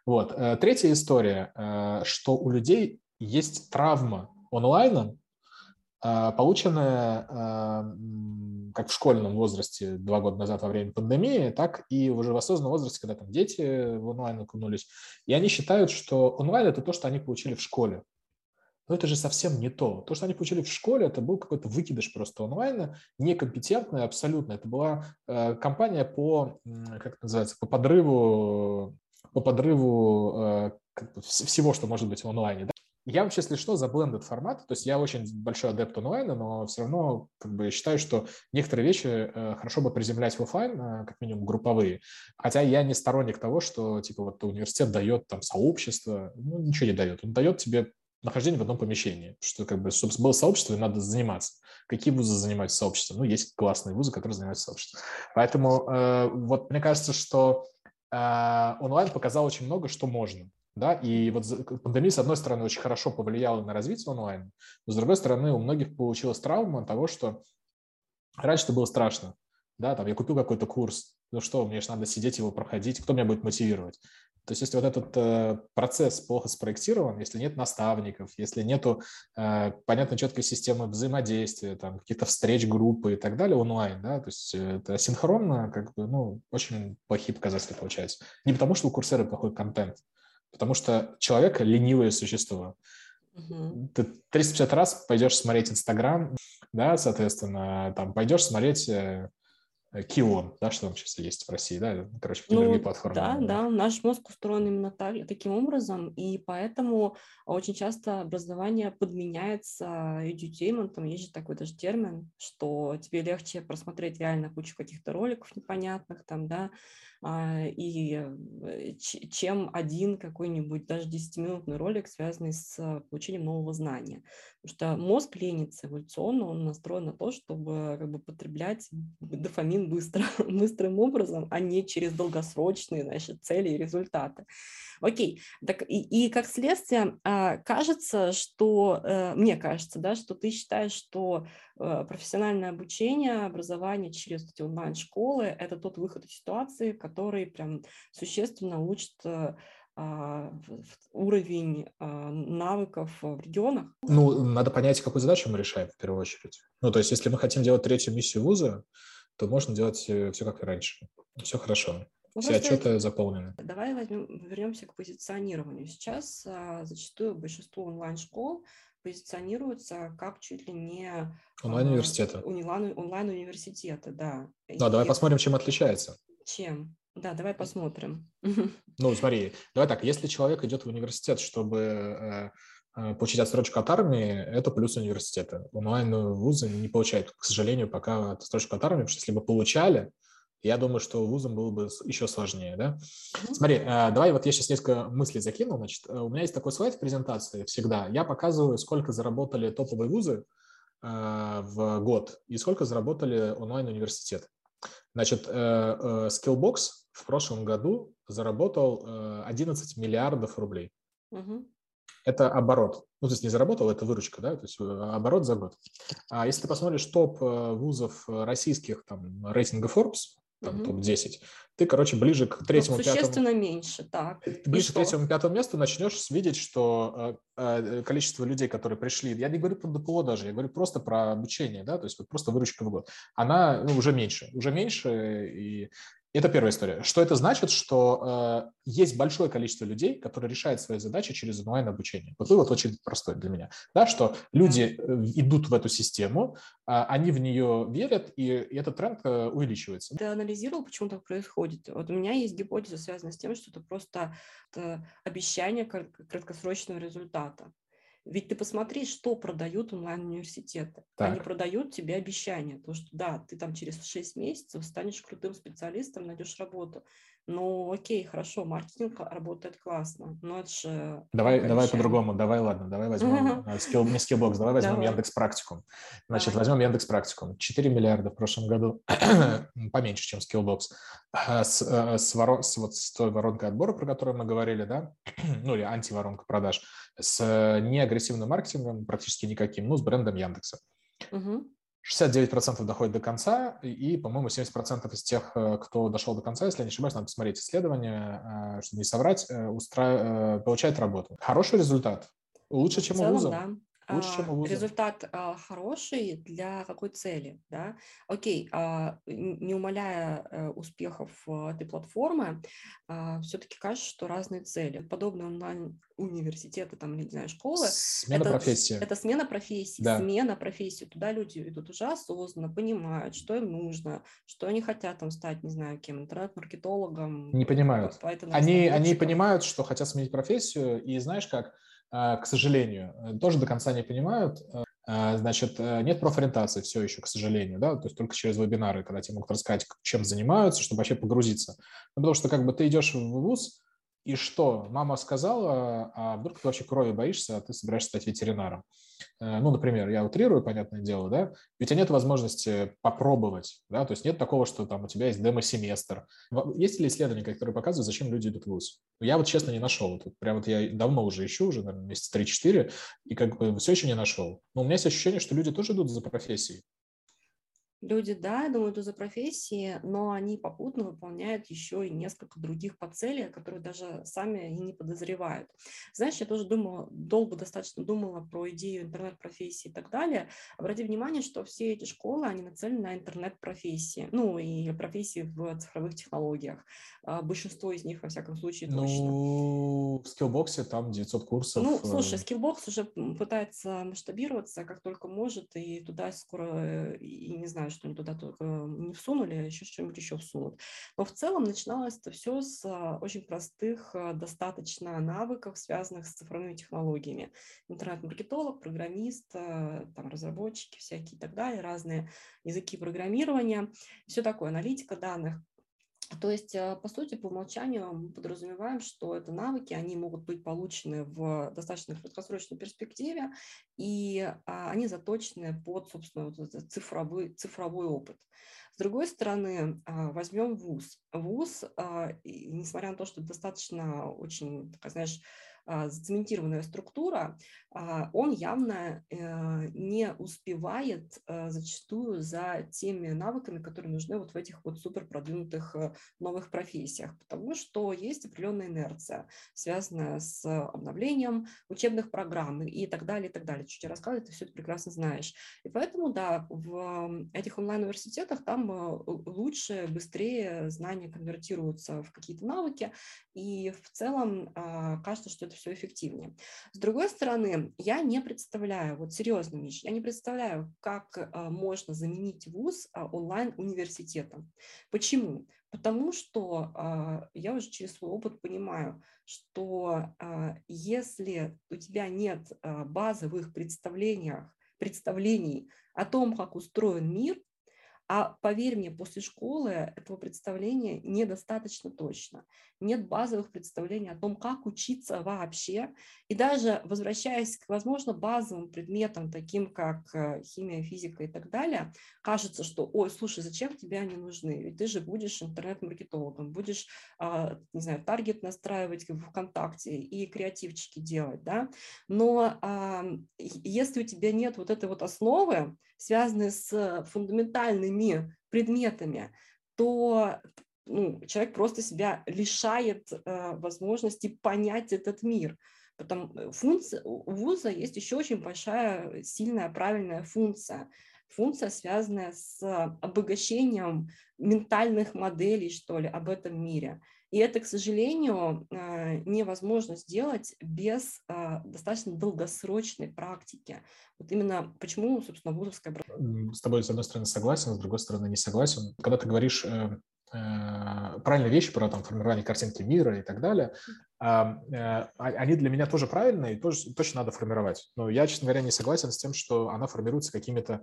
Вот. Э, третья история, э, что у людей есть травма онлайном, э, полученная э, как в школьном возрасте два года назад во время пандемии, так и уже в осознанном возрасте, когда там дети в онлайн окунулись. И они считают, что онлайн – это то, что они получили в школе. Но это же совсем не то. То, что они получили в школе, это был какой-то выкидыш просто онлайна, некомпетентный абсолютно. Это была э, компания по, как это называется, по подрыву, по подрыву всего, что может быть в онлайне. Я вообще, если что, за blended формат, то есть я очень большой адепт онлайна, но все равно как бы считаю, что некоторые вещи э, хорошо бы приземлять в офлайн, э, как минимум групповые, хотя я не сторонник того, что типа вот университет дает там сообщество, ну ничего не дает, он дает тебе нахождение в одном помещении, что как бы, чтобы было сообщество, и надо заниматься. Какие вузы занимаются сообществом? Ну, есть классные вузы, которые занимаются сообществом. Поэтому э, вот мне кажется, что э, онлайн показал очень много, что можно. Да, и вот пандемия, с одной стороны, очень хорошо повлияла на развитие онлайн, но с другой стороны, у многих получилась травма того, что раньше это было страшно. Да, там я купил какой-то курс, ну что, мне же надо сидеть его проходить, кто меня будет мотивировать? То есть если вот этот э, процесс плохо спроектирован, если нет наставников, если нет э, понятной четкой системы взаимодействия, там, каких-то встреч группы и так далее онлайн, да, то есть э, это синхронно, как бы, ну, очень плохие показатели получаются. Не потому, что у курсера плохой контент, потому что человек – ленивое существо. Угу. Ты 350 раз пойдешь смотреть Инстаграм, да, соответственно, там пойдешь смотреть э, Кион, да, что там сейчас есть в России, да, короче, какие ну, другие платформы. Да, да, наш мозг устроен именно так, таким образом, и поэтому очень часто образование подменяется edutainment, есть же такой даже термин, что тебе легче просмотреть реально кучу каких-то роликов непонятных там, да, и э, чем один какой-нибудь даже 10-минутный ролик, связанный с получением нового знания. Потому что мозг ленится эволюционно, он настроен на то, чтобы как бы, потреблять дофамин быстро, [laughs] быстрым образом, а не через долгосрочные значит, цели и результаты. Окей, так и, и как следствие а, кажется, что, э, мне кажется, да, что ты считаешь, что э, профессиональное обучение, образование через эти онлайн-школы – это тот выход из ситуации, который прям существенно улучшит э, а, уровень а, навыков в регионах? Ну, надо понять, какую задачу мы решаем в первую очередь. Ну, то есть, если мы хотим делать третью миссию вуза, то можно делать все как и раньше. Все хорошо. Ну, Все отчеты заполнены. Давай возьмем, вернемся к позиционированию. Сейчас а, зачастую большинство онлайн-школ позиционируются как чуть ли не а, онлайн-университеты. Онлайн-университеты, да. Да, И... давай посмотрим, чем отличается. Чем? Да, давай посмотрим. Ну, [laughs] смотри, давай так, если человек идет в университет, чтобы э, э, получить отсрочку от армии, это плюс университета. Онлайн-вузы не получают, к сожалению, пока отсрочку от армии, потому что если бы получали, Я думаю, что вузам было бы еще сложнее, да? Смотри, э, давай вот я сейчас несколько мыслей закину. Значит, э, у меня есть такой слайд в презентации всегда. Я показываю, сколько заработали топовые вузы э, в год и сколько заработали онлайн-университеты. Значит, Skillbox в прошлом году заработал 11 миллиардов рублей. Это оборот. Ну, то есть не заработал, это выручка, да, то есть оборот за год. А если ты посмотришь топ вузов российских, там, рейтинга Forbes, там, угу. топ-10, ты, короче, ближе к третьему, ну, существенно пятому... меньше, так. Ближе к третьему, пятому месту начнешь видеть, что э, э, количество людей, которые пришли, я не говорю про ДПО даже, я говорю просто про обучение, да, то есть вот просто выручка в год, она ну, уже меньше, уже меньше, и это первая история. Что это значит? Что э, есть большое количество людей, которые решают свои задачи через онлайн-обучение. Вот вывод очень простой для меня. Да, что люди э, идут в эту систему, э, они в нее верят, и, и этот тренд э, увеличивается. Ты анализировал, почему так происходит? Вот у меня есть гипотеза, связанная с тем, что это просто это обещание краткосрочного результата. Ведь ты посмотри, что продают онлайн-университеты. Они продают тебе обещания, то, что да, ты там через 6 месяцев станешь крутым специалистом, найдешь работу. Ну, окей, хорошо, маркетинг работает классно, но это же... Давай, давай по-другому, давай, ладно, давай возьмем [laughs] skill, не Skillbox, давай возьмем давай. Яндекс Практикум. Значит, давай. возьмем Яндекс Практикум. 4 миллиарда в прошлом году, [clears throat] поменьше, чем Skillbox. А с, э, с, воро, с, вот, с той воронкой отбора, про которую мы говорили, да, [clears throat] ну или антиворонка продаж, с неагрессивным маркетингом практически никаким, ну, с брендом Яндекса. Угу. 69% доходит до конца, и, по-моему, 70% из тех, э, кто дошел до конца, если я не ошибаюсь, надо посмотреть исследование, э, чтобы не соврать, э, устра... получает работу. Хороший результат. Лучше, чем целом, у вуза. Да. Лучше, у вуза. Результат а, хороший для какой цели, да? Окей, а, не умаляя а, успехов а, этой платформы, а, все-таки кажется, что разные цели. Подобные онлайн-университеты, там, не знаю, школы. Смена это, профессии. Это смена профессии, да. смена профессии. Туда люди идут уже осознанно, понимают, что им нужно, что они хотят там стать, не знаю, кем, интернет-маркетологом. Не понимают. Они, они понимают, что хотят сменить профессию, и знаешь как, а, к сожалению, э, тоже до конца не понимают. Э, а, значит, э, нет профориентации все еще, к сожалению, да, то есть только через вебинары, когда тебе могут рассказать, чем занимаются, чтобы вообще погрузиться. Ну, потому что как бы ты идешь в ВУЗ, и что? Мама сказала, а вдруг ты вообще крови боишься, а ты собираешься стать ветеринаром. Э, ну, например, я утрирую, понятное дело, да, ведь нет возможности попробовать, да, то есть нет такого, что там у тебя есть демо-семестр. Есть ли исследования, которые показывают, зачем люди идут в ВУЗ? Я вот честно не нашел. Тут прям вот я давно уже ищу, уже, наверное, месяца 3-4, и как бы все еще не нашел. Но у меня есть ощущение, что люди тоже идут за профессией. Люди, да, думают за профессии, но они попутно выполняют еще и несколько других подцелей, которые даже сами и не подозревают. Знаешь, я тоже думала, долго достаточно думала про идею интернет-профессии и так далее. Обрати внимание, что все эти школы, они нацелены на интернет-профессии, ну и профессии в цифровых технологиях. А, большинство из них, во всяком случае, точно. Ну, в Skillbox е там 900 курсов. Ну, слушай, Skillbox уже пытается масштабироваться как только может, и туда скоро, и не знаю, знаю, что они туда только не всунули, а еще что-нибудь еще всунут. Но в целом начиналось это все с а, очень простых а, достаточно навыков, связанных с цифровыми технологиями. Интернет-маркетолог, программист, а, там, разработчики всякие и так далее, разные языки программирования, все такое, аналитика данных. То есть, по сути, по умолчанию мы подразумеваем, что это навыки, они могут быть получены в достаточно краткосрочной перспективе, и они заточены под, собственно, вот этот цифровой, цифровой опыт. С другой стороны, возьмем ВУЗ. ВУЗ, несмотря на то, что достаточно очень, такая, знаешь, зацементированная структура, а, он явно э, не успевает э, зачастую за теми навыками, которые нужны вот в этих вот супер продвинутых э, новых профессиях, потому что есть определенная инерция, связанная с обновлением учебных программ и так далее, и так далее. Чуть я рассказываю, ты все это прекрасно знаешь. И поэтому, да, в этих онлайн-университетах там лучше, быстрее знания конвертируются в какие-то навыки, и в целом а, кажется, что это все эффективнее. С другой стороны, я не представляю, вот серьезно, Миш, я не представляю, как а, можно заменить вуз а, онлайн-университетом. Почему? Потому что я уже через свой опыт понимаю, что если у тебя нет базовых представлениях, представлений о том, как устроен мир, А поверь мне, после школы этого представления недостаточно точно. Нет базовых представлений о том, как учиться вообще. И даже возвращаясь к, возможно, базовым предметам, таким как э, химия, физика и так далее, кажется, что, ой, слушай, зачем тебе они нужны? Ведь ты же будешь интернет-маркетологом, будешь, а, не знаю, таргет настраивать в ВКонтакте и креативчики делать, да? Но если у тебя нет вот этой вот основы, связанной с фундаментальными предметами, то ну, человек просто себя лишает э, возможности понять этот мир. Потому э, функция, у вуза есть еще очень большая, сильная, правильная функция. Функция, связанная с обогащением ментальных моделей, что ли, об этом мире. И это, к сожалению, э, невозможно сделать без э, достаточно долгосрочной практики. Вот именно почему, собственно, вузовская... С тобой, с одной стороны, согласен, с другой стороны, не согласен. Когда ты говоришь э, правильные вещи про там, формирование картинки мира и так далее, а, они для меня тоже правильные и тоже, точно надо формировать. Но я, честно говоря, не согласен с тем, что она формируется какими-то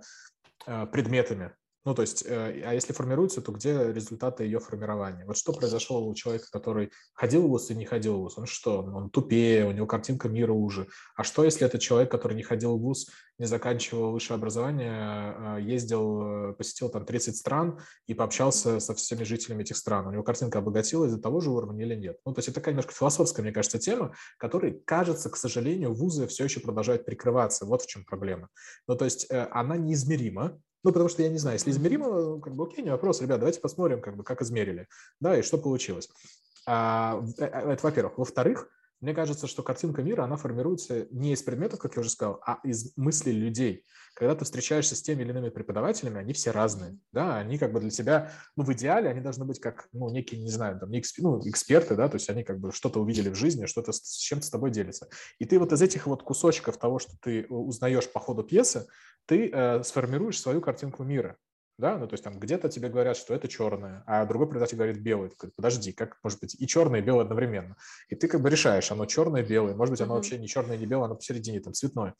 предметами. Ну, то есть, э, а если формируется, то где результаты ее формирования? Вот что произошло у человека, который ходил в ВУЗ и не ходил в ВУЗ? Он что? Он тупее, у него картинка мира уже. А что, если это человек, который не ходил в ВУЗ, не заканчивал высшее образование, а ездил, посетил там 30 стран и пообщался со всеми жителями этих стран? У него картинка обогатилась до того же уровня или нет? Ну, то есть это такая немножко философская, мне кажется, тема, которой, кажется, к сожалению, вузы все еще продолжают прикрываться. Вот в чем проблема. Ну, то есть э, она неизмерима, ну, потому что я не знаю, если измеримо, как бы окей, не вопрос, ребят, давайте посмотрим, как бы, как измерили, да, и что получилось. А, э, э, это, во-первых. Во-вторых, мне кажется, что картинка мира, она формируется не из предметов, как я уже сказал, а из мыслей людей. Когда ты встречаешься с теми или иными преподавателями, они все разные, да, они как бы для тебя, ну, в идеале они должны быть как, ну, некие, не знаю, там, не эксп... ну, эксперты, да, то есть они как бы что-то увидели в жизни, что-то с чем-то с тобой делятся. И ты вот из этих вот кусочков того, что ты узнаешь по ходу пьесы, ты э, сформируешь свою картинку мира да, ну то есть там где-то тебе говорят, что это черное, а другой предатель говорит белый. Ты говоришь, подожди, как может быть и черное, и белое одновременно? И ты как бы решаешь, оно черное, белое, может быть, оно mm-hmm. вообще не черное, не белое, оно посередине, там, цветное.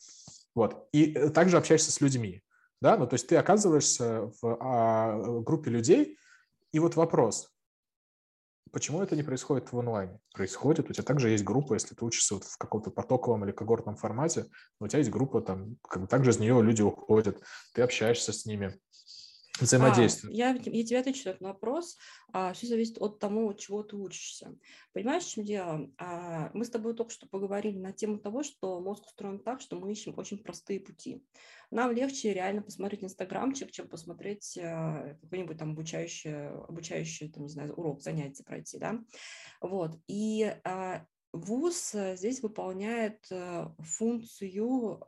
Вот. И э, также общаешься с людьми, да, ну то есть ты оказываешься в а, группе людей, и вот вопрос, почему это не происходит в онлайне? Происходит, у тебя также есть группа, если ты учишься вот в каком-то потоковом или когортном формате, у тебя есть группа, там, как бы также из нее люди уходят, ты общаешься с ними, взаимодействие? А, я, я тебе отвечу на этот вопрос. А, все зависит от того, чего ты учишься. Понимаешь, в чем дело? А, мы с тобой только что поговорили на тему того, что мозг устроен так, что мы ищем очень простые пути. Нам легче реально посмотреть инстаграмчик, чем посмотреть а, какой-нибудь там обучающий, обучающий там, не знаю, урок, занятие пройти, да? Вот. И а, ВУЗ здесь выполняет а, функцию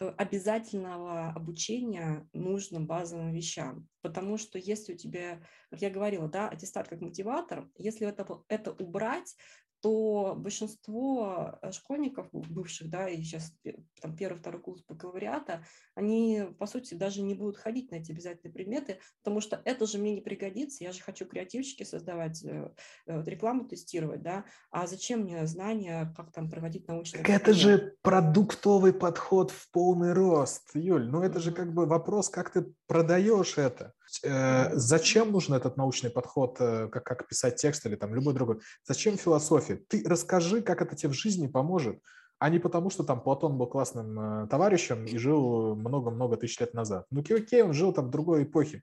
обязательного обучения нужным базовым вещам. Потому что если у тебя, как я говорила, да, аттестат как мотиватор, если это, это убрать, то большинство э, школьников, бывших, да, и сейчас там первый, второй курс бакалавриата, они, по сути, даже не будут ходить на эти обязательные предметы, потому что это же мне не пригодится, я же хочу креативчики создавать, э, э, рекламу тестировать, да, а зачем мне знания, как там проводить научные... Так это же продуктовый подход в полный рост, Юль, ну это же как бы вопрос, как ты продаешь это. Э, зачем нужен этот научный подход, э, как, как писать текст или там любой другой? Зачем философия? Ты расскажи, как это тебе в жизни поможет, а не потому, что там Платон был классным э, товарищем и жил много-много тысяч лет назад. Ну окей, он жил там в другой эпохе.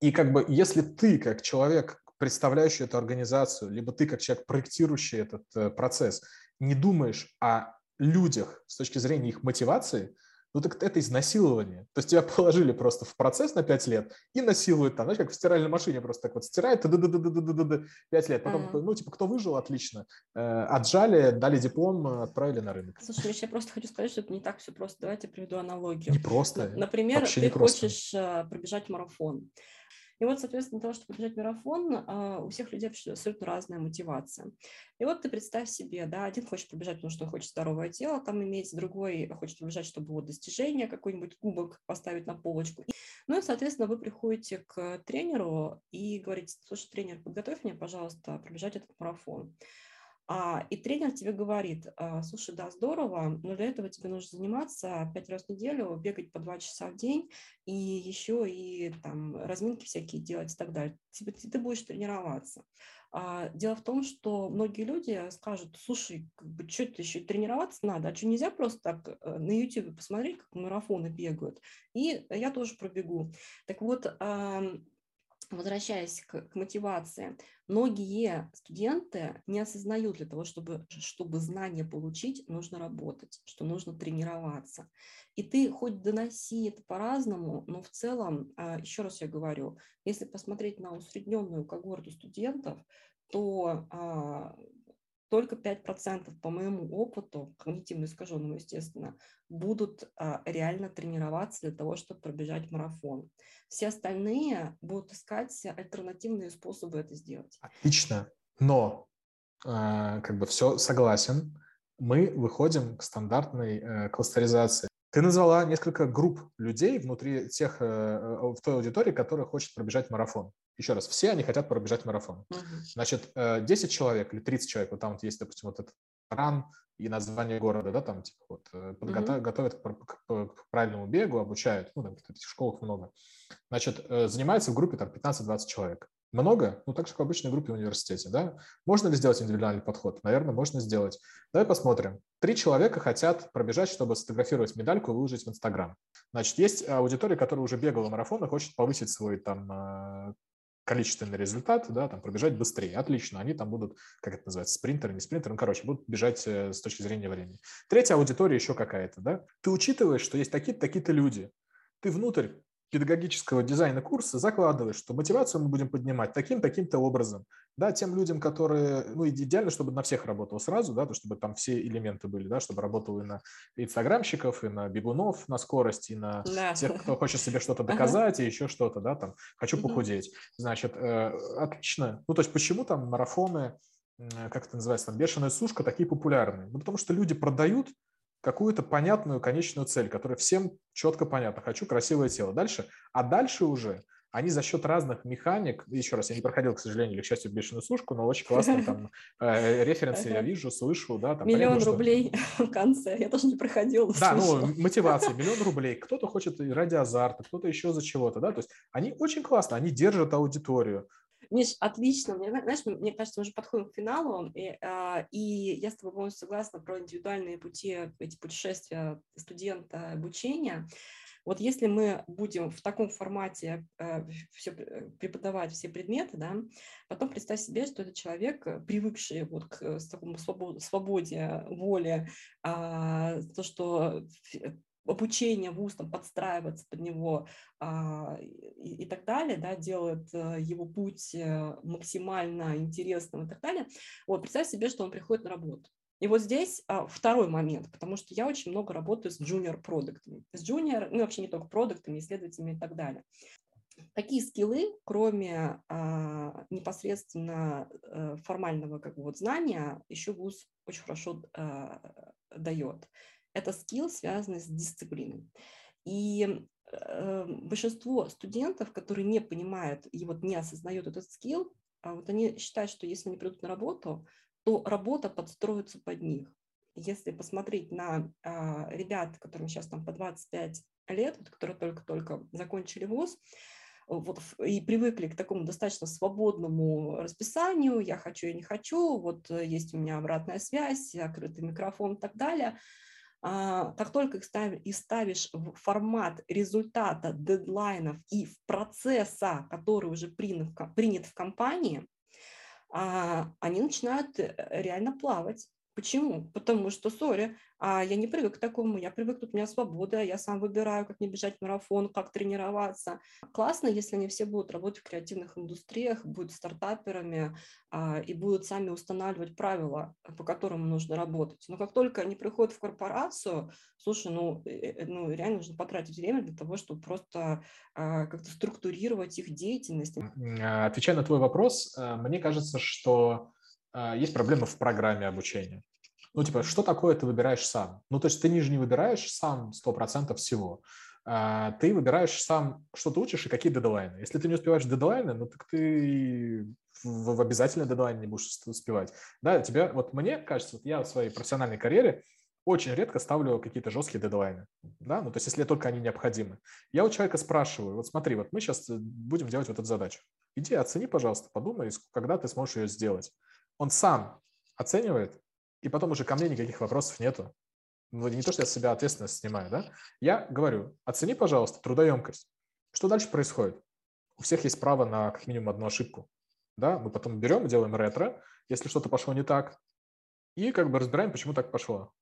И как бы если ты, как человек, представляющий эту организацию, либо ты, как человек, проектирующий этот процесс, не думаешь о людях с точки зрения их мотивации – ну так это изнасилование. То есть тебя [laughs] положили просто в процесс на 5 лет и насилуют там, знаешь, как в стиральной машине просто так вот стирает, 5 лет. Потом, mm-hmm. ну, типа, кто выжил, отлично. Э, отжали, дали диплом, отправили на рынок. Слушай, я просто хочу сказать, что это не так все просто. Давайте приведу аналогию. Не просто. Например, ты хочешь э, пробежать марафон. И вот, соответственно, для того, чтобы побежать марафон, а, у всех людей абсолютно разная мотивация. И вот ты представь себе, да, один хочет побежать, потому что хочет здоровое тело там иметь, другой хочет побежать, чтобы вот достижение, какой-нибудь кубок поставить на полочку. Ну и, соответственно, вы приходите к тренеру и говорите, слушай, тренер, подготовь мне, пожалуйста, пробежать этот марафон. А, и тренер тебе говорит, а, слушай, да, здорово, но для этого тебе нужно заниматься пять раз в неделю, бегать по два часа в день и еще и там разминки всякие делать и так далее. Тебе, ты будешь тренироваться. А, дело в том, что многие люди скажут, слушай, как бы, что это еще тренироваться надо, а что нельзя просто так э, на YouTube посмотреть, как марафоны бегают, и я тоже пробегу. Так вот, возвращаясь к, к мотивации, многие студенты не осознают для того, чтобы, чтобы знания получить, нужно работать, что нужно тренироваться. И ты хоть доноси это по-разному, но в целом, а, еще раз я говорю, если посмотреть на усредненную когорту студентов, то а, только 5% по моему опыту, когнитивно искаженному, естественно, будут а, реально тренироваться для того, чтобы пробежать марафон. Все остальные будут искать альтернативные способы это сделать. Отлично, но э, как бы все согласен. Мы выходим к стандартной э, кластеризации. Ты назвала несколько групп людей внутри тех, э, в той аудитории, которая хочет пробежать марафон. Еще раз, все они хотят пробежать марафон. Uh-huh. Значит, 10 человек или 30 человек, вот там вот есть, допустим, вот этот ран и название города, да, там типа вот подготовят, uh-huh. готовят к, к, к правильному бегу, обучают, ну, там в школах много. Значит, занимается в группе там 15-20 человек. Много? Ну, так же, как в обычной группе в университете, да? Можно ли сделать индивидуальный подход? Наверное, можно сделать. Давай посмотрим. Три человека хотят пробежать, чтобы сфотографировать медальку и выложить в Инстаграм. Значит, есть аудитория, которая уже бегала марафон и хочет повысить свой там количественный результат, да, там пробежать быстрее. Отлично, они там будут, как это называется, спринтеры, не спринтеры, ну, короче, будут бежать э, с точки зрения времени. Третья аудитория еще какая-то, да. Ты учитываешь, что есть такие-то, такие-то люди. Ты внутрь педагогического дизайна курса закладываешь, что мотивацию мы будем поднимать таким-таким-то образом. Да, тем людям, которые, ну, идеально, чтобы на всех работало сразу, да, то, чтобы там все элементы были, да, чтобы работало и на инстаграмщиков, и на бегунов на скорость, и на да. тех, кто хочет себе что-то доказать, ага. и еще что-то, да, там, хочу похудеть. Значит, э, отлично. Ну, то есть почему там марафоны, как это называется, там, бешеная сушка такие популярные? Ну, потому что люди продают какую-то понятную конечную цель, которая всем четко понятна. Хочу красивое тело. Дальше. А дальше уже они за счет разных механик, еще раз, я не проходил, к сожалению, или к счастью, бешеную сушку, но очень классные там э, референсы я вижу, слышу, да. Там, миллион понятно, рублей что... [laughs] в конце, я тоже не проходил. Да, ну, мотивация, миллион [laughs] рублей, кто-то хочет ради азарта, кто-то еще за чего-то, да, то есть они очень классно, они держат аудиторию, Миш, отлично. Мне, знаешь, мне кажется, мы уже подходим к финалу, и, а, и я с тобой полностью согласна про индивидуальные пути, эти путешествия студента, обучения. Вот если мы будем в таком формате э, все, э, преподавать все предметы, да, потом представь себе, что это человек, э, привыкший вот к такому свободе, свободе воли, а, то, что обучение вуз там, подстраиваться под него а, и, и так далее, да, делает а, его путь а, максимально интересным и так далее. Вот, представь себе, что он приходит на работу. И вот здесь а, второй момент, потому что я очень много работаю с junior-продуктами, с junior, ну вообще не только продуктами, исследователями и так далее. Такие скиллы, кроме а, непосредственно а, формального как бы, вот, знания, еще ВУЗ очень хорошо а, дает это скилл, связанный с дисциплиной. И э, большинство студентов, которые не понимают и вот не осознают этот скилл, а вот они считают, что если они придут на работу, то работа подстроится под них. Если посмотреть на а, ребят, которым сейчас там по 25 лет, вот, которые только-только закончили ВУЗ, вот, и привыкли к такому достаточно свободному расписанию, я хочу, я не хочу, вот э, есть у меня обратная связь, открытый микрофон и так далее – как только их ставишь, и ставишь в формат результата, дедлайнов и в процесса, который уже принят, принят в компании, а, они начинают э, реально плавать. Почему? Потому что, сори, а я не привык к такому, я привык, тут у меня свобода, я сам выбираю, как не бежать марафон, как тренироваться. Классно, если они все будут работать в креативных индустриях, будут стартаперами а, и будут сами устанавливать правила, по которым нужно работать. Но как только они приходят в корпорацию, слушай, ну, э, э, ну реально нужно потратить время для того, чтобы просто а, как-то структурировать их деятельность. А, отвечая на твой вопрос, э, мне кажется, что есть проблема в программе обучения. Ну, типа, что такое ты выбираешь сам? Ну, то есть ты же не выбираешь сам 100% всего. а, ты выбираешь сам, что ты учишь и какие дедлайны. Если ты не успеваешь дедлайны, ну так ты в, в обязательно дедлайн не будешь успевать. Да, тебя, вот мне кажется, вот я в своей профессиональной карьере очень редко ставлю какие-то жесткие дедлайны, да, ну, то есть если только они необходимы. Я у человека спрашиваю, вот смотри, вот мы сейчас будем делать вот эту задачу. Иди оцени, пожалуйста, подумай, когда ты сможешь ее сделать. Он сам оценивает, и потом уже ко мне никаких вопросов нету. Ну, не то, что я с себя ответственность снимаю, да. Я говорю, оцени, пожалуйста, трудоемкость. Что дальше происходит? У всех есть право на как минимум одну ошибку. Да, мы потом берем, делаем ретро, если что-то пошло не так, и как бы разбираем, почему так пошло.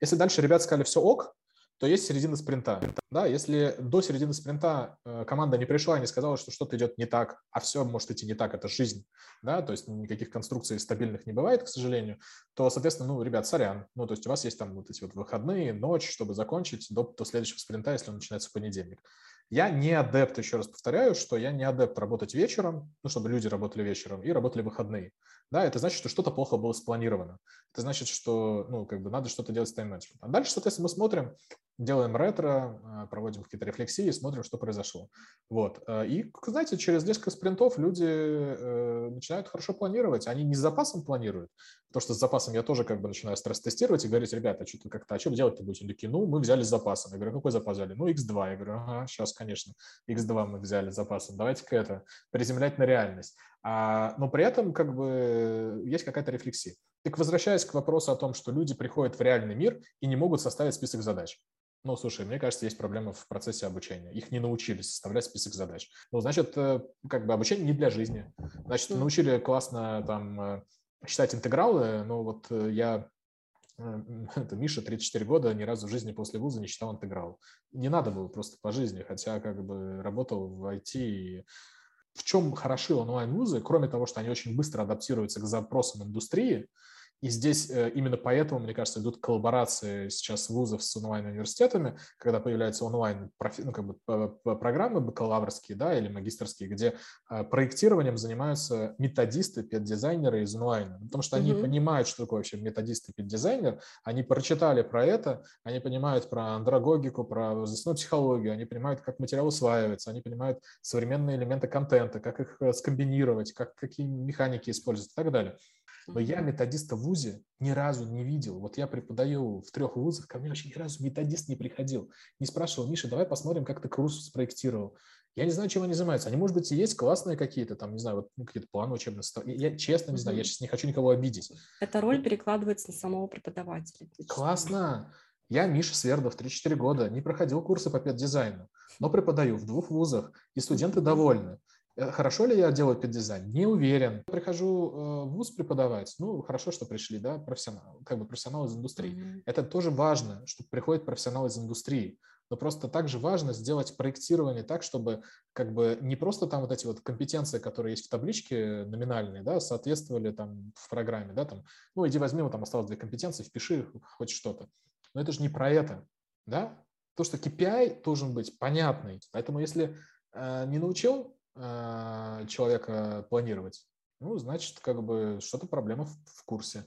Если дальше ребят сказали все ок, то есть середина спринта. Да, если до середины спринта э, команда не пришла и не сказала, что что-то идет не так, а все может идти не так, это жизнь, да, то есть никаких конструкций стабильных не бывает, к сожалению, то, соответственно, ну, ребят, сорян, ну, то есть у вас есть там вот эти вот выходные, ночь, чтобы закончить до, до следующего спринта, если он начинается в понедельник. Я не адепт, еще раз повторяю, что я не адепт работать вечером, ну, чтобы люди работали вечером и работали выходные. Да, это значит, что что-то плохо было спланировано. Это значит, что, ну, как бы надо что-то делать с тайм-менеджментом. А дальше, соответственно, мы смотрим, делаем ретро, а, проводим какие-то рефлексии, смотрим, что произошло. Вот. А, и, знаете, через несколько спринтов люди э, начинают хорошо планировать. Они не с запасом планируют, потому что с запасом я тоже как бы начинаю стресс-тестировать и говорить, ребята, а что как-то, а что делать-то будете? Такие, ну, мы взяли с запасом. Я говорю, какой запас взяли? Ну, X2. Я говорю, ага, сейчас, конечно, X2 мы взяли с запасом. Давайте-ка это приземлять на реальность. А, но при этом как бы есть какая-то рефлексия. Так возвращаясь к вопросу о том, что люди приходят в реальный мир и не могут составить список задач. Ну, слушай, мне кажется, есть проблема в процессе обучения. Их не научили составлять список задач. Ну, значит, э, как бы обучение не для жизни. Значит, научили классно там э, считать интегралы, но вот э, я [laughs] это Миша, 34 года, ни разу в жизни после вуза не читал интеграл. Не надо было просто по жизни, хотя как бы работал в IT. И в чем хороши онлайн-вузы, кроме того, что они очень быстро адаптируются к запросам индустрии, и здесь э, именно поэтому, мне кажется, идут коллаборации сейчас вузов с онлайн-университетами, когда появляются онлайн ну, как бы, программы бакалаврские да, или магистрские, где э, проектированием занимаются методисты, педдизайнеры из онлайна. Потому что они mm-hmm. понимают, что такое вообще методист и педдизайнер, они прочитали про это, они понимают про андрогогику, про возрастную психологию, они понимают, как материал усваивается, они понимают современные элементы контента, как их э, скомбинировать, как, какие механики использовать и так далее. Но я методиста в ВУЗе ни разу не видел. Вот я преподаю в трех вузах, ко мне вообще ни разу методист не приходил. Не спрашивал, Миша, давай посмотрим, как ты курс спроектировал. Я не знаю, чем они занимаются. Они, может быть, и есть классные какие-то, там, не знаю, вот ну, какие-то планы учебные. Я честно не знаю, я сейчас не хочу никого обидеть. Эта роль перекладывается на самого преподавателя. Классно. Я Миша Свердов, 3-4 года, не проходил курсы по педдизайну, но преподаю в двух вузах, и студенты довольны. Э, хорошо ли я делаю педдизайн? Не уверен. Прихожу э, в ВУЗ преподавать. Ну, хорошо, что пришли, да, профессионал, как бы профессионал из индустрии. Mm-hmm. Это тоже важно, что приходит профессионал из индустрии. Но просто также важно сделать проектирование так, чтобы как бы не просто там вот эти вот компетенции, которые есть в табличке номинальные, да, соответствовали там в программе, да, там, ну, иди возьми, вот там осталось две компетенции, впиши хоть что-то. Но это же не про это, да. То, что KPI должен быть понятный. Поэтому если э, не научил э, человека планировать, ну, значит, как бы что-то проблема в, в курсе.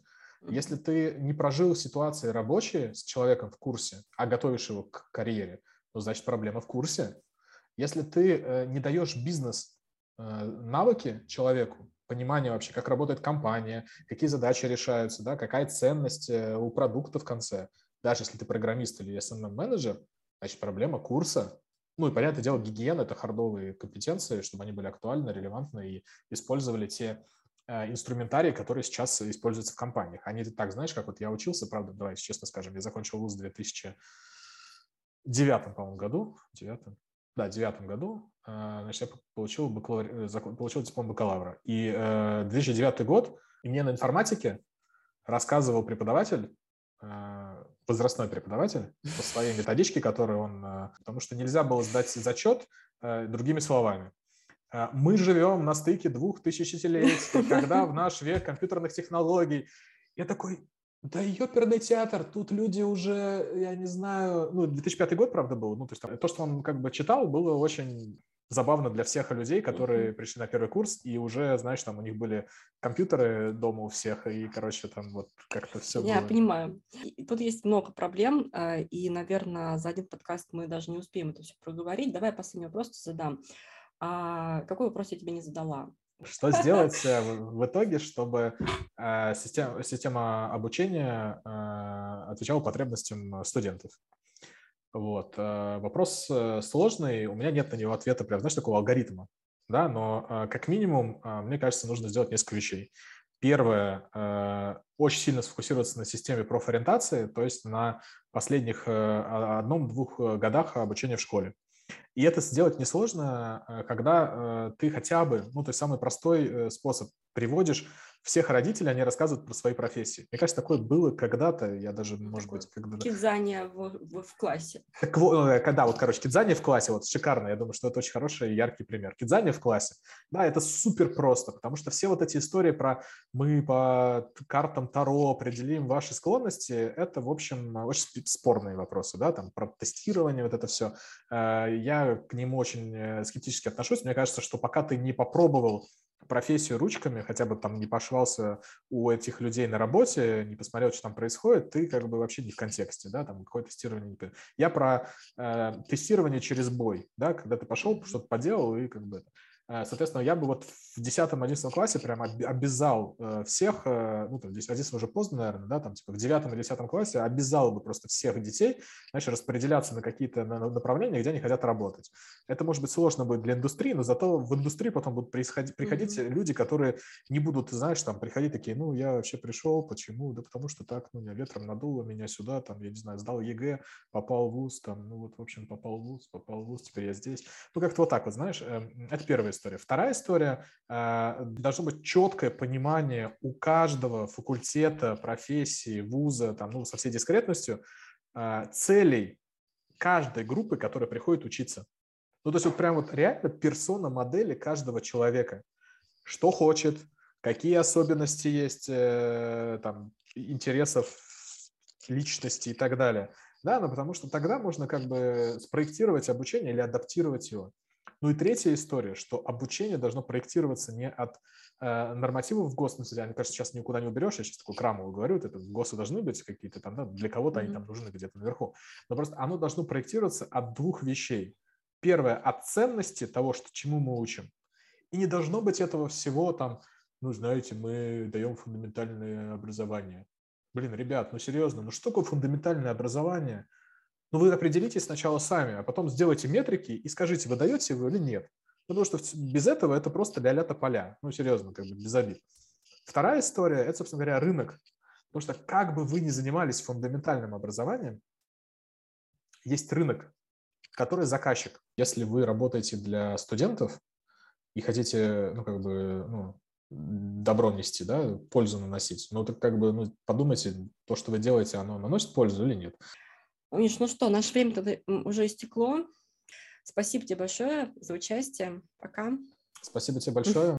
Если ты не прожил ситуации рабочие с человеком в курсе, а готовишь его к карьере, то значит проблема в курсе. Если ты э, не даешь бизнес э, навыки человеку, понимание вообще, как работает компания, какие задачи решаются, да, какая ценность у продукта в конце, даже если ты программист или SMM-менеджер, значит проблема курса, ну и, понятное дело, гигиена – это хардовые компетенции, чтобы они были актуальны, релевантны и использовали те э, инструментарии, которые сейчас используются в компаниях. Они так, знаешь, как вот я учился, правда, давай честно скажем, я закончил вуз в 2009, по-моему, году, девятом, да, девятом году, э, значит, я получил, бакалавр... Э, получил диплом бакалавра. И 2009 год, и мне на информатике рассказывал преподаватель, возрастной преподаватель по своей методичке, которую он... Э, потому что нельзя было сдать зачет э, другими словами. Мы живем на стыке двух тысячелетий, когда в наш век компьютерных технологий. Я такой, да ёперный театр, тут люди уже, я не знаю, ну, 2005 год, правда, был, ну, то есть то, что он как бы читал, было очень забавно для всех людей, которые mm-hmm. пришли на первый курс, и уже, знаешь, там у них были компьютеры дома у всех, и, короче, там вот как-то все Я было. понимаю. И тут есть много проблем, а, и, наверное, за один подкаст мы даже не успеем это все проговорить. Давай я последний вопрос задам. А какой вопрос я тебе не задала? Что сделать э, в итоге, чтобы э, система, система обучения э, отвечала потребностям студентов? Вот. Вопрос сложный, у меня нет на него ответа, прям, знаешь, такого алгоритма, да, но как минимум, мне кажется, нужно сделать несколько вещей. Первое, очень сильно сфокусироваться на системе профориентации, то есть на последних одном-двух годах обучения в школе. И это сделать несложно, э, когда э, ты хотя бы, ну, то есть самый простой э, способ, приводишь всех родителей, они рассказывают про свои профессии. Мне кажется, такое было когда-то, я даже, может быть, когда... Кидзание в, в, в классе. Так, когда вот, короче, кидзание в классе, вот шикарно, я думаю, что это очень хороший и яркий пример. Кидзание в классе, да, это супер просто, потому что все вот эти истории про мы по картам Таро определим ваши склонности, это, в общем, очень спорные вопросы, да, там про тестирование, вот это все. Я к ним очень э, скептически отношусь. Мне кажется, что пока ты не попробовал профессию ручками, хотя бы там не пошвался у этих людей на работе, не посмотрел, что там происходит, ты как бы вообще не в контексте, да, там какое тестирование не... Я про э, тестирование через бой, да, когда ты пошел, что-то поделал и как бы... Э, соответственно, я бы вот в 10-11 классе прям обязал э, всех, э, ну, там, здесь 11 уже поздно, наверное, да, там, типа, в 9-10 классе обязал бы просто всех детей, знаешь, распределяться на какие-то направления, где они хотят работать. Это, может быть, сложно будет для индустрии, но зато в индустрии потом будут приходить, приходить mm-hmm. люди, которые не будут, знаешь, там, приходить такие, ну, я вообще пришел, почему? Да потому что так, ну, меня ветром надуло, меня сюда, там, я не знаю, сдал ЕГЭ, попал в ВУЗ, там, ну, вот, в общем, попал в ВУЗ, попал в ВУЗ, теперь я здесь. Ну, как-то вот так вот, знаешь, эм, это первая история. Вторая история э, должно быть четкое понимание у каждого факультета, профессии, вуза, там, ну, со всей дискретностью, а, целей каждой группы, которая приходит учиться. Ну, то есть вот прям вот реально персона модели каждого человека. Что хочет, какие особенности есть, э, там, интересов личности и так далее. Да, ну потому что тогда можно как бы спроектировать обучение или адаптировать его. Ну и третья история, что обучение должно проектироваться не от э, нормативов в ГОС, мне кажется, сейчас никуда не уберешь, я сейчас такую крамовую говорю, вот это ГОСы должны быть какие-то там, да, для кого-то mm-hmm. они там нужны где-то наверху, но просто оно должно проектироваться от двух вещей. Первое, от ценности того, что, чему мы учим, и не должно быть этого всего там, ну, знаете, мы даем фундаментальное образование. Блин, ребят, ну серьезно, ну что такое фундаментальное образование – но ну, вы определитесь сначала сами, а потом сделайте метрики и скажите, вы даете его или нет. Потому что без этого это просто ля-ля поля. Ну, серьезно, как бы без обид. Вторая история – это, собственно говоря, рынок. Потому что как бы вы ни занимались фундаментальным образованием, есть рынок, который заказчик. Если вы работаете для студентов и хотите, ну, как бы, ну, добро нести, да, пользу наносить, ну, так как бы, ну, подумайте, то, что вы делаете, оно наносит пользу или нет. Миш, ну что, наше время тогда уже истекло. Спасибо тебе большое за участие. Пока. Спасибо тебе большое.